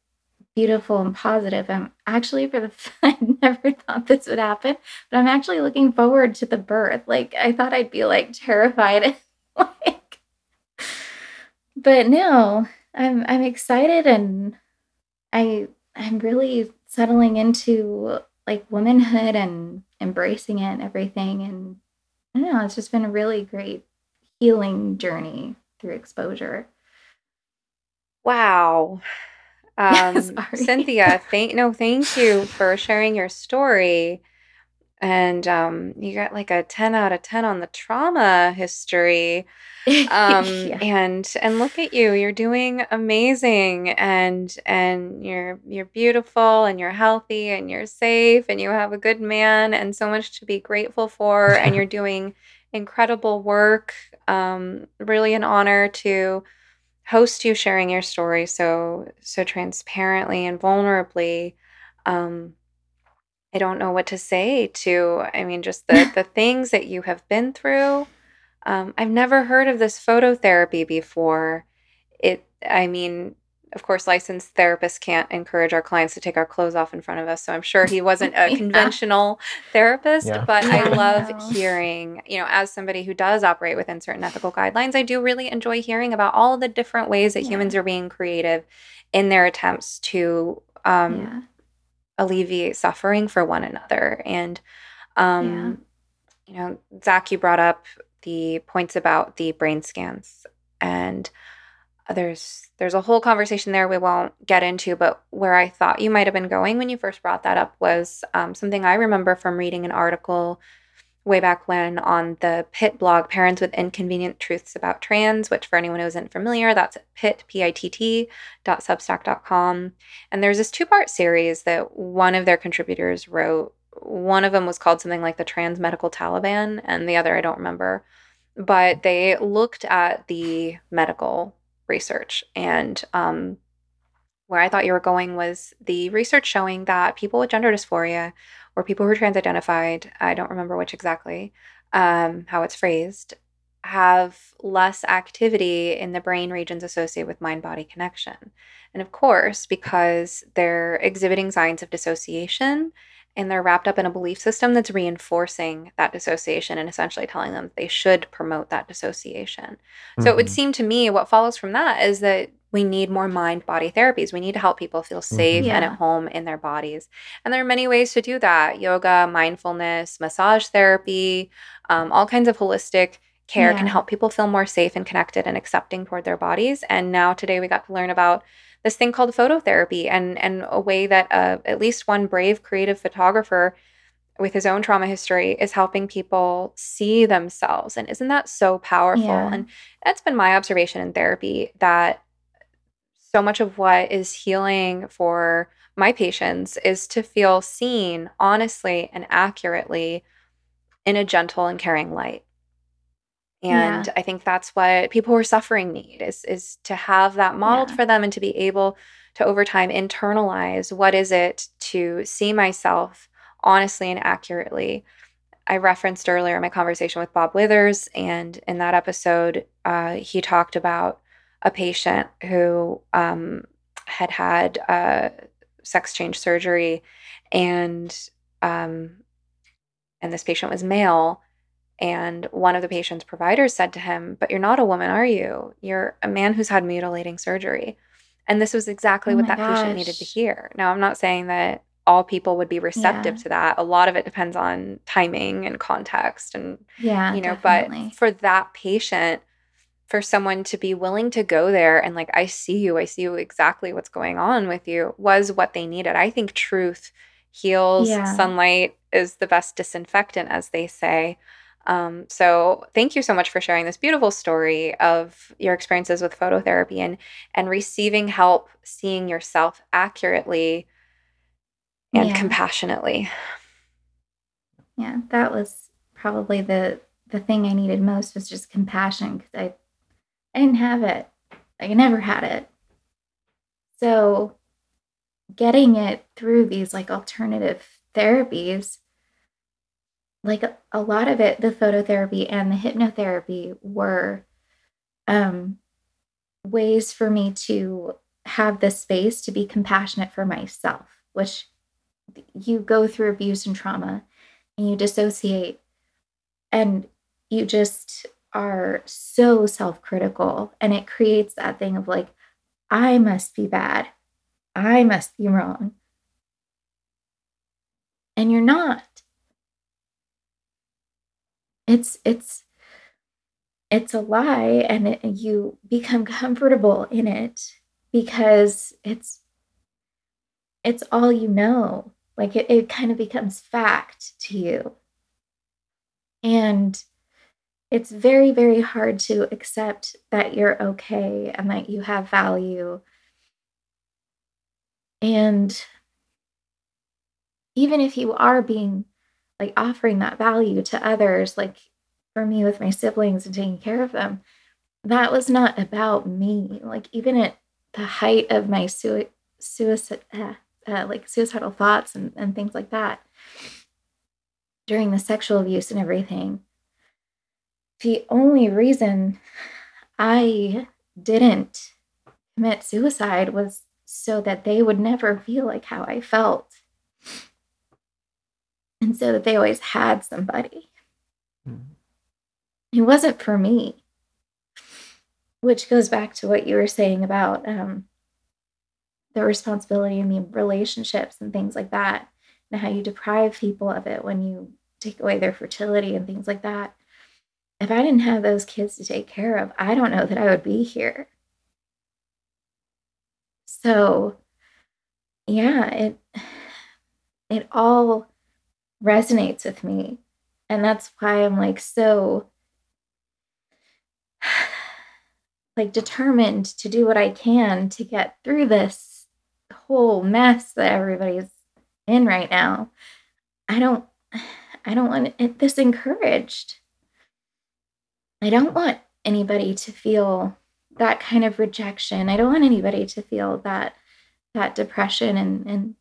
beautiful and positive. I'm actually for the I never thought this would happen, but I'm actually looking forward to the birth. Like I thought I'd be like terrified like but no, I'm I'm excited and I I'm really settling into like womanhood and embracing it and everything and I don't know, it's just been a really great healing journey through exposure. Wow. Um, Cynthia, thank no, thank you for sharing your story. And um, you got like a 10 out of 10 on the trauma history. Um, yeah. and and look at you, you're doing amazing and and you're you're beautiful and you're healthy and you're safe and you have a good man and so much to be grateful for and you're doing incredible work. Um, really an honor to host you sharing your story so so transparently and vulnerably um i don't know what to say to i mean just the the things that you have been through um i've never heard of this phototherapy before it i mean of course, licensed therapists can't encourage our clients to take our clothes off in front of us. So I'm sure he wasn't a conventional therapist, yeah. but I love hearing, you know, as somebody who does operate within certain ethical guidelines, I do really enjoy hearing about all the different ways that yeah. humans are being creative in their attempts to um, alleviate suffering for one another. And, um, you know, Zach, you brought up the points about the brain scans. And there's there's a whole conversation there we won't get into but where i thought you might have been going when you first brought that up was um, something i remember from reading an article way back when on the PITT blog parents with inconvenient truths about trans which for anyone who isn't familiar that's pit p-i-t-t dot substack dot com. And there's this two-part series that one of their contributors wrote. One of them was called something like the trans medical taliban and the other i don't remember. But they looked at the medical research. And um, where I thought you were going was the research showing that people with gender dysphoria or people who are trans identified, I don't remember which exactly, um, how it's phrased, have less activity in the brain regions associated with mind body connection. And of course, because they're exhibiting signs of dissociation and they're wrapped up in a belief system that's reinforcing that dissociation and essentially telling them they should promote that dissociation. So mm-hmm. it would mm-hmm. seem to me what follows from that is that we need more mind body therapies. We need to help people feel safe mm-hmm. and at home in their bodies. And there are many ways to do that yoga, mindfulness, massage therapy, um, all kinds of holistic care yeah. can help people feel more safe and connected and accepting toward their bodies. And now today we got to learn about this thing called phototherapy and and a way that uh, at least one brave creative photographer with his own trauma history is helping people see themselves. And isn't that so powerful? Yeah. and that's been my observation in therapy that so much of what is healing for my patients is to feel seen honestly and accurately in a gentle and caring light and yeah. i think that's what people who are suffering need is is to have that modeled yeah. for them and to be able to over time internalize what is it to see myself honestly and accurately i referenced earlier my conversation with bob withers and in that episode uh, he talked about a patient who um, had had uh, sex change surgery and um, and this patient was male and one of the patient's providers said to him, But you're not a woman, are you? You're a man who's had mutilating surgery. And this was exactly oh what that gosh. patient needed to hear. Now, I'm not saying that all people would be receptive yeah. to that. A lot of it depends on timing and context and yeah, you know, definitely. but for that patient for someone to be willing to go there and like I see you, I see you exactly what's going on with you was what they needed. I think truth heals. Yeah. Sunlight is the best disinfectant as they say. Um, so thank you so much for sharing this beautiful story of your experiences with phototherapy and and receiving help seeing yourself accurately and yeah. compassionately. Yeah, that was probably the the thing I needed most was just compassion because I I didn't have it. I never had it. So getting it through these like alternative therapies like a, lot of it, the phototherapy and the hypnotherapy were um, ways for me to have the space to be compassionate for myself, which you go through abuse and trauma and you dissociate and you just are so self critical. And it creates that thing of like, I must be bad. I must be wrong. And you're not it's it's it's a lie and it, you become comfortable in it because it's it's all you know. Like it, it kind of becomes fact to you. And it's very very hard to accept that you're okay and that you have value. And even if you are being like offering that value to others, like for me with my siblings and taking care of them, that was not about me. Like even at the height of my sui- suicide, uh, uh, like suicidal thoughts and, and things like that, during the sexual abuse and everything, the only reason I didn't commit suicide was so that they would never feel like how I felt and so that they always had somebody. Mm-hmm. It wasn't for me, which goes back to what you were saying about um, the responsibility in the relationships and things like that, and how you deprive people of it when you take away their fertility and things like that. If I didn't have those kids to take care of, I don't know that I would be here. so yeah, it it all resonates with me. And that's why I'm like so like determined to do what I can to get through this whole mess that everybody's in right now. I don't I don't want it, this encouraged. I don't want anybody to feel that kind of rejection. I don't want anybody to feel that that depression and and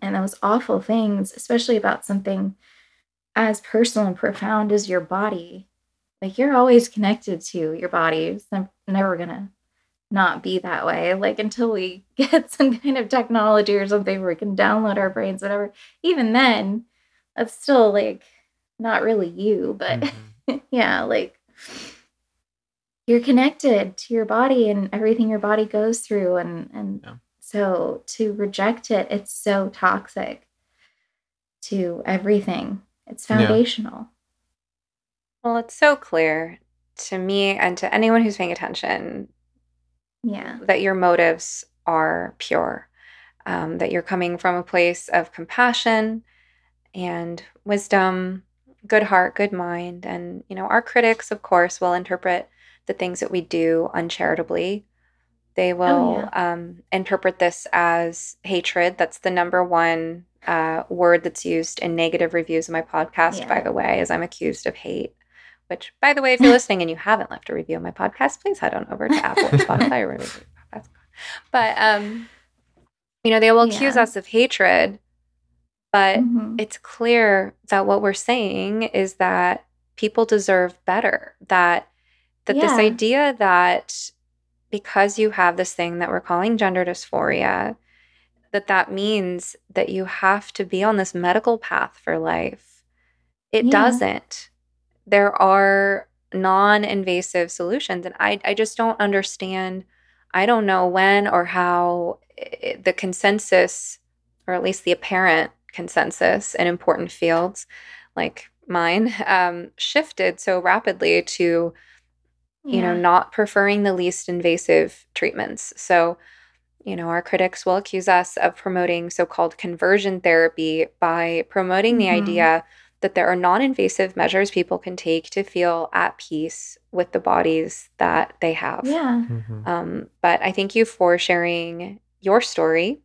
and those awful things, especially about something as personal and profound as your body. Like you're always connected to your body. It's never gonna not be that way. Like until we get some kind of technology or something where we can download our brains, whatever. Even then, that's still like not really you, but mm-hmm. yeah, like you're connected to your body and everything your body goes through and and yeah. So to reject it it's so toxic to everything it's foundational yeah. well it's so clear to me and to anyone who's paying attention yeah that your motives are pure um, that you're coming from a place of compassion and wisdom good heart good mind and you know our critics of course will interpret the things that we do uncharitably. They oh, will oh, yeah. um, interpret this as hatred. That's the number one uh, word that's used in negative reviews of my podcast, yeah. by the way, is I'm accused of hate. Which, by the way, if you're listening and you haven't left a review on my podcast, please head on over to Apple Spotify or whatever. But um, you know, they will accuse yeah. us of hatred, but mm-hmm. it's clear that what we're saying is that people deserve better. That that yeah. this idea that because you have this thing that we're calling gender dysphoria that that means that you have to be on this medical path for life it yeah. doesn't there are non-invasive solutions and I, I just don't understand i don't know when or how it, the consensus or at least the apparent consensus in important fields like mine um, shifted so rapidly to you know, not preferring the least invasive treatments. So, you know, our critics will accuse us of promoting so called conversion therapy by promoting mm-hmm. the idea that there are non invasive measures people can take to feel at peace with the bodies that they have. Yeah. Mm-hmm. Um, but I thank you for sharing your story.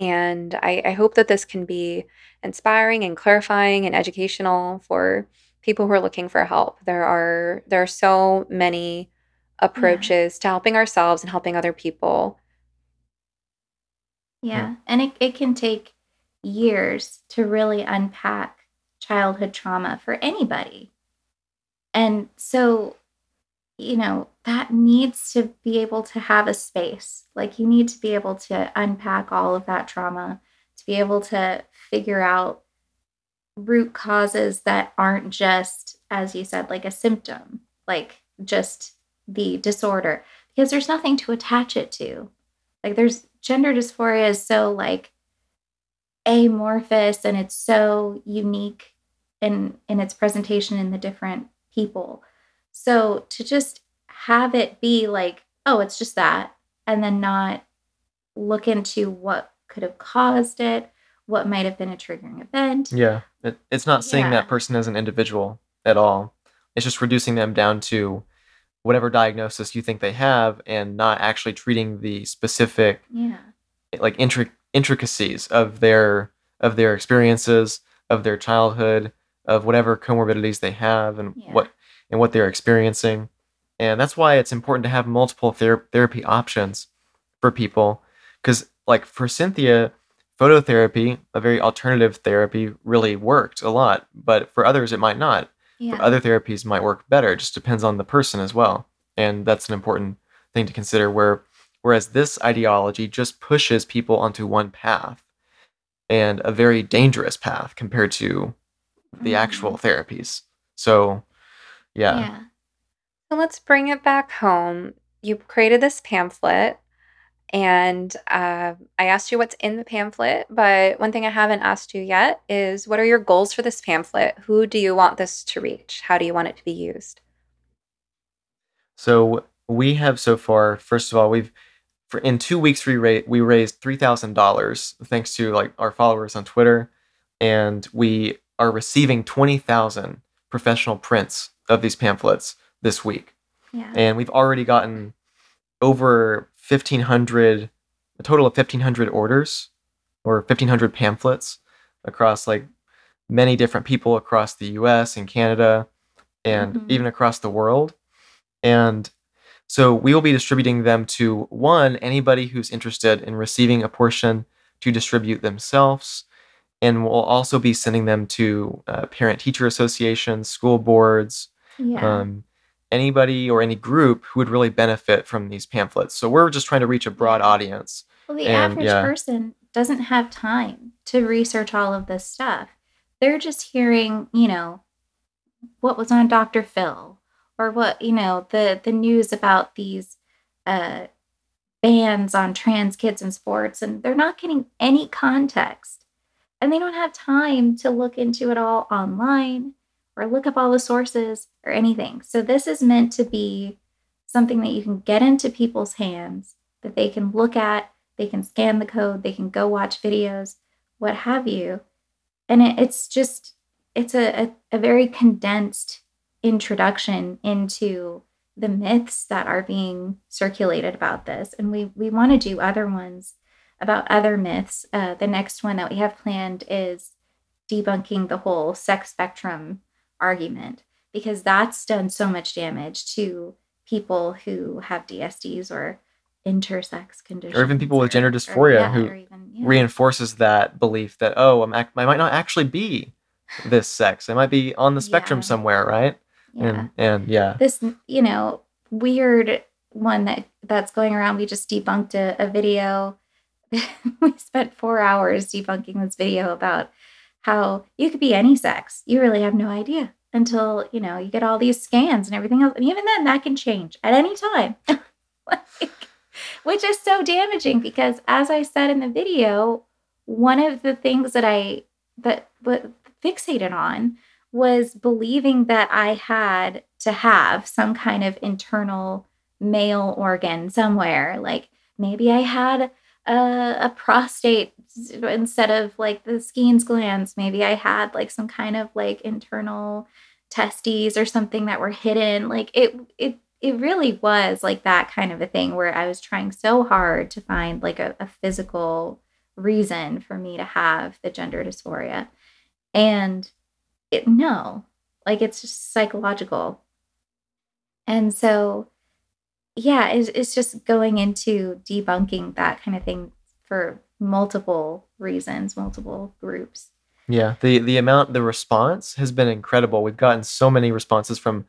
And I, I hope that this can be inspiring and clarifying and educational for people who are looking for help. There are there are so many approaches yeah. to helping ourselves and helping other people. Yeah. And it, it can take years to really unpack childhood trauma for anybody. And so, you know, that needs to be able to have a space. Like you need to be able to unpack all of that trauma, to be able to figure out root causes that aren't just, as you said, like a symptom, like just the disorder, because there's nothing to attach it to. Like there's gender dysphoria is so like amorphous and it's so unique in in its presentation in the different people. So to just have it be like, oh, it's just that, and then not look into what could have caused it, what might have been a triggering event. Yeah. It, it's not seeing yeah. that person as an individual at all. It's just reducing them down to whatever diagnosis you think they have and not actually treating the specific yeah. like intric- intricacies of their of their experiences, of their childhood, of whatever comorbidities they have and yeah. what and what they're experiencing. And that's why it's important to have multiple ther- therapy options for people cuz like for Cynthia, phototherapy, a very alternative therapy, really worked a lot, but for others it might not. Yeah. For other therapies might work better. It just depends on the person as well. And that's an important thing to consider where whereas this ideology just pushes people onto one path and a very dangerous path compared to the mm-hmm. actual therapies. So, yeah. Yeah. So let's bring it back home. You created this pamphlet and uh, I asked you what's in the pamphlet, but one thing I haven't asked you yet is what are your goals for this pamphlet? Who do you want this to reach? How do you want it to be used? So we have so far, first of all, we've for in two weeks we ra- we raised three thousand dollars thanks to like our followers on Twitter, and we are receiving twenty thousand professional prints of these pamphlets this week, Yeah. and we've already gotten over fifteen hundred, a total of fifteen hundred orders, or fifteen hundred pamphlets across like many different people across the U.S. and Canada, and Mhm. even across the world, and so we will be distributing them to one, anybody who's interested in receiving a portion to distribute themselves. And we'll also be sending them to uh, parent teacher associations, school boards, yeah. um, anybody or any group who would really benefit from these pamphlets. So we're just trying to reach a broad audience. Well, the And, average yeah. person doesn't have time to research all of this stuff. They're just hearing, you know, what was on Dr. Phil or what, you know, the the news about these uh bans on trans kids in sports and they're not getting any context. And they don't have time to look into it all online or look up all the sources or anything. So this is meant to be something that you can get into people's hands that they can look at they can scan the code they can go watch videos what have you. And it, it's just it's a, a, a very condensed introduction into the myths that are being circulated about this. And we we want to do other ones about other myths. Uh, the next one that we have planned is debunking the whole sex spectrum argument because that's done so much damage to people who have dsds or intersex conditions Or even people with gender or- dysphoria yeah, who even, yeah. Reinforces that belief that, oh, I'm I might not actually be this sex. I might be on the spectrum Yeah. somewhere, right? yeah. And, and yeah. this you know weird one that that's going around we just debunked a, a video we spent four hours debunking this video about how you could be any sex. You really have no idea until you know you get all these scans and everything else. And even then that can change at any time. Like, which is so damaging because as i said in the video one of the things that i that what fixated on was believing that I had to have some kind of internal male organ somewhere. Like maybe I had a, a prostate instead of like the Skene's glands. Maybe I had like some kind of like internal testes or something that were hidden. Like it, it, it really was like that kind of a thing where I was trying so hard to find like a, a physical reason for me to have the gender dysphoria. And it no like it's just psychological and so yeah it's, it's just going into debunking that kind of thing for multiple reasons multiple groups Yeah, the the amount the response has been incredible. We've gotten so many responses from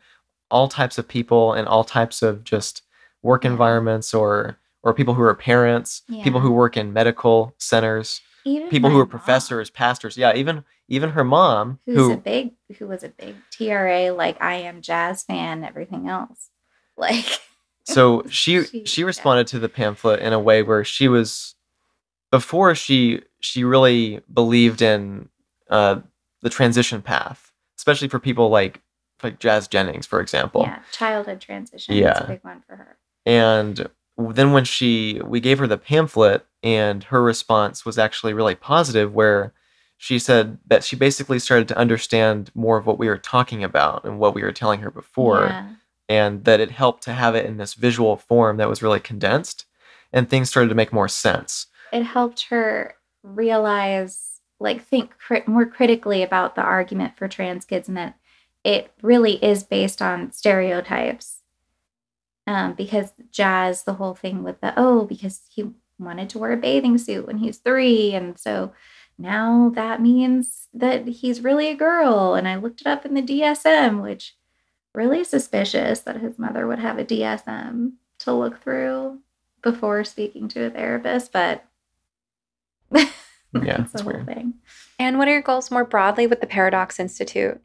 all types of people and all types of just work environments or or people who are parents, people who work in medical centers, even people who are mom, professors, pastors. Yeah, even even her mom who's who a big who was a big tra like i am jazz fan everything else like so she She- responded to the pamphlet in a way where she was before she she really believed in uh the transition path especially for people like like jazz jennings for example yeah childhood transition is Yeah. a big one for her and then when she we gave her the pamphlet and her response was actually really positive where she said that she basically started to understand more of what we were talking about and what we were telling her before yeah. And that it helped to have it in this visual form that was really condensed and things started to make more sense. It helped her realize like think more critically about the argument for trans kids and that it really is based on stereotypes. Um, because jazz the whole thing with the oh because he wanted to wear a bathing suit when he's three and so now that means that he's really a girl and i looked it up in the dsm which really suspicious that his mother would have a dsm to look through before speaking to a therapist but Yeah, that's the it's whole weird. thing And what are your goals more broadly with the Paradox Institute?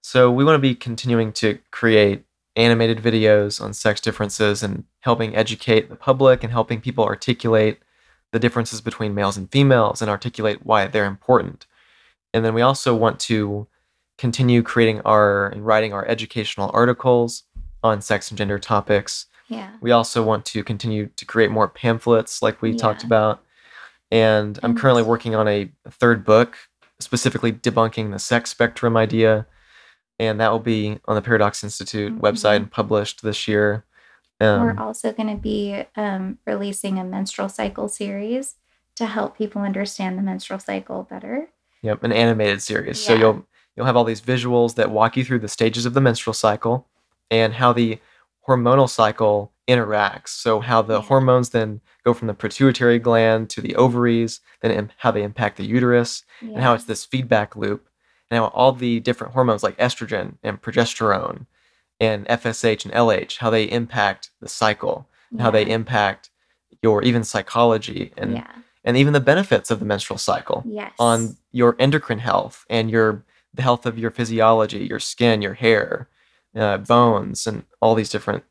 so we want to be continuing to create animated videos on sex differences and helping educate the public and helping people articulate the differences between males and females and articulate why they're important and then we also want to continue creating our and writing our educational articles on sex and gender topics Yeah. We also want to continue to create more pamphlets like we talked about. And I'm currently working on a third book, specifically debunking the sex spectrum idea. And that will be on the Paradox Institute website Mhm. and published this year. We're Um, also going to be um, releasing a menstrual cycle series to help people understand the menstrual cycle better. Yep, an animated series. So you'll you'll have all these visuals that walk you through the stages of the menstrual cycle and how the hormonal cycle interacts. So how the hormones then go from the pituitary gland to the ovaries, then im- how they impact the uterus, and how it's this feedback loop, and how all the different hormones like estrogen and progesterone and FSH and LH, how they impact the cycle, and how they impact your even psychology and yeah. and even the benefits of the menstrual cycle Yes. on your endocrine health and your the health of your physiology, your skin, your hair, uh, bones, and all these different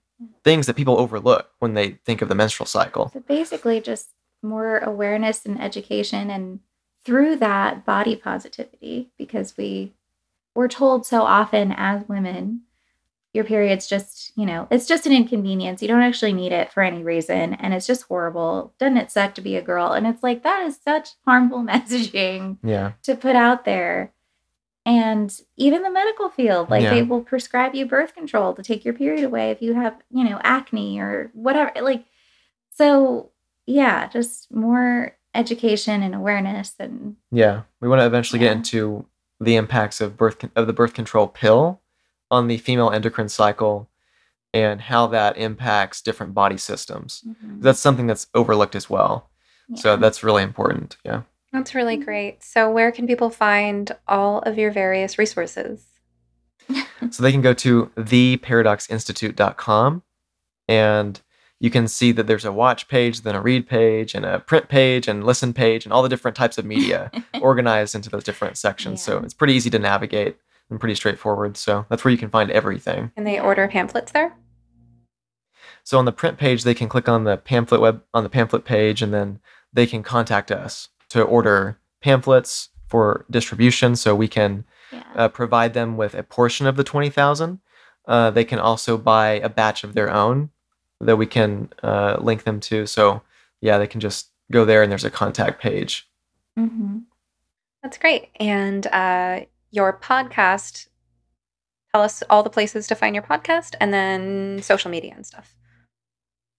things that people overlook when they think of the menstrual cycle. So basically, just more awareness and education, and through that, body positivity, because we we're told so often as women, your period's just you know it's just an inconvenience. You don't actually need it for any reason, and it's just horrible. Doesn't it suck to be a girl? And it's like that is such harmful messaging Yeah, to put out there. And even the medical field, like Yeah. they will prescribe you birth control to take your period away if you have, you know, acne or whatever. Like, so yeah, just more education and awareness and yeah. We want to eventually Yeah. get into the impacts of birth of the birth control pill on the female endocrine cycle and how that impacts different body systems. Mm-hmm. That's something that's overlooked as well. So that's really important. Yeah. That's really Mhm. great. So, where can people find all of your various resources? So they can go to theparadoxinstitute.com and you can see that there's a watch page, then a read page, and a print page, and listen page, and all the different types of media organized into those different sections. So it's pretty easy to navigate and pretty straightforward. So that's where you can find everything. Can they order pamphlets there? So on the print page, they can click on the pamphlet web on the pamphlet page, and then they can contact us to order pamphlets for distribution. So we can yeah. uh, provide them with a portion of the 20,000. Uh, they can also buy a batch of their own that we can uh, link them to. So, yeah, they can just go there and there's a contact page. hmm That's great. And uh, your podcast, tell us all the places to find your podcast and then social media and stuff.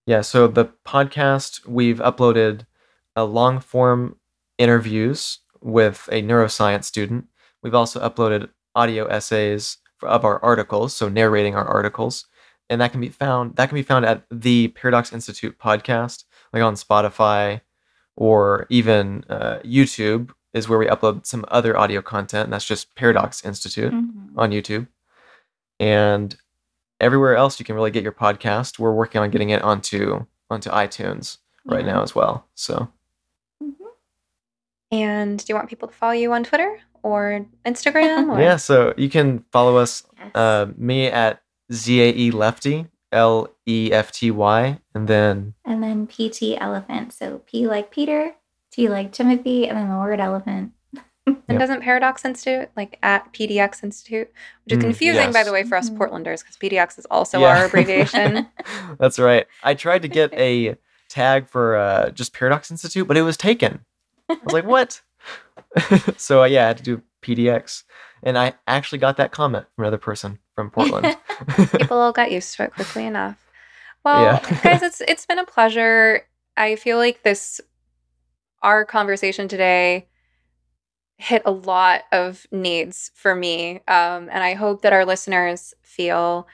Yeah, so the podcast, we've uploaded a long form interviews with a neuroscience student. We've also uploaded audio essays of our articles, so narrating our articles. And that can be found that can be found at the Paradox Institute podcast, like on Spotify or even uh, YouTube is where we upload some other audio content. And that's just Paradox Institute Mhm. on YouTube. And everywhere else you can really get your podcast. We're working on getting it onto onto iTunes right Yeah. now as well. So. And do you want people to follow you on Twitter or Instagram? Or? yeah, so you can follow us Yes. uh, me at ZAE Lefty L E F T Y, and then and then PT elephant. So P like Peter, T like Timothy, and then the word elephant. And Yep. doesn't Paradox Institute, like at PDX Institute, which is Mm, confusing, by the way, for us Mhm. Portlanders, because PDX is also Yeah. our abbreviation. That's right. I tried to get a tag for uh, just Paradox Institute, but it was taken. I was like, what? so uh, yeah, I had to do PDX, and I actually got that comment from another person from Portland. People all got used to it quickly enough. Well, Yeah. guys, it's it's been a pleasure. I feel like this our conversation today hit a lot of needs for me. Um, and I hope that our listeners feel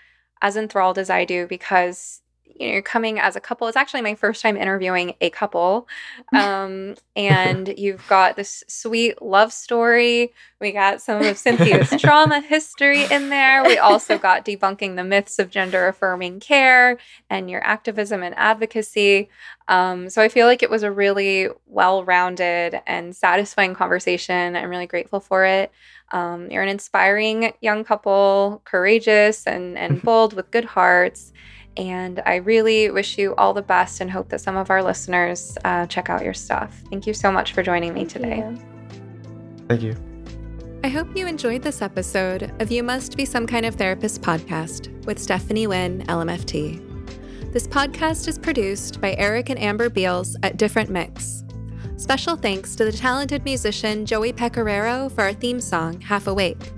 as enthralled as I do because you know you're coming as a couple. It's actually my first time interviewing a couple. Um, and you've got this sweet love story. We got some of Cynthia's trauma history in there. We also got debunking the myths of gender affirming care and your activism and advocacy. Um, so I feel like it was a really well rounded and satisfying conversation. I'm really grateful for it. Um, you're an inspiring young couple, courageous and, and bold with good hearts. And I really wish you all the best and hope that some of our listeners uh, check out your stuff. Thank you so much for joining me Thank today. you. Thank you. I hope you enjoyed this episode of You Must Be Some Kind of Therapist podcast with Stephanie Winn, LMFT. This podcast is produced by Eric and Amber Beals at Different Mix. Special thanks to the talented musician Joey Pecoraro for our theme song, Half Awake.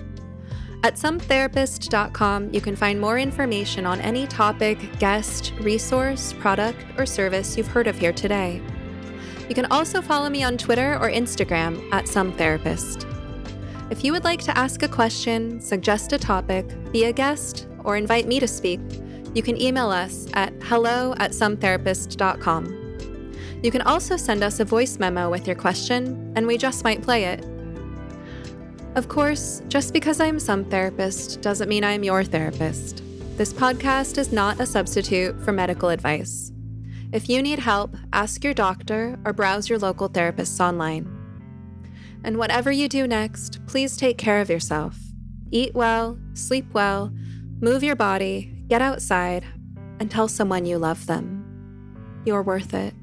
At sometherapist.com, you can find more information on any topic, guest, resource, product, or service you've heard of here today. You can also follow me on Twitter or Instagram at sometherapist. If you would like to ask a question, suggest a topic, be a guest, or invite me to speak, you can email us at hello at sometherapist.com. You can also send us a voice memo with your question, and we just might play it. Of course, just because I'm some therapist doesn't mean I'm your therapist. This podcast is not a substitute for medical advice. If you need help, ask your doctor or browse your local therapists online. And whatever you do next, please take care of yourself. Eat well, sleep well, move your body, get outside, and tell someone you love them. You're worth it.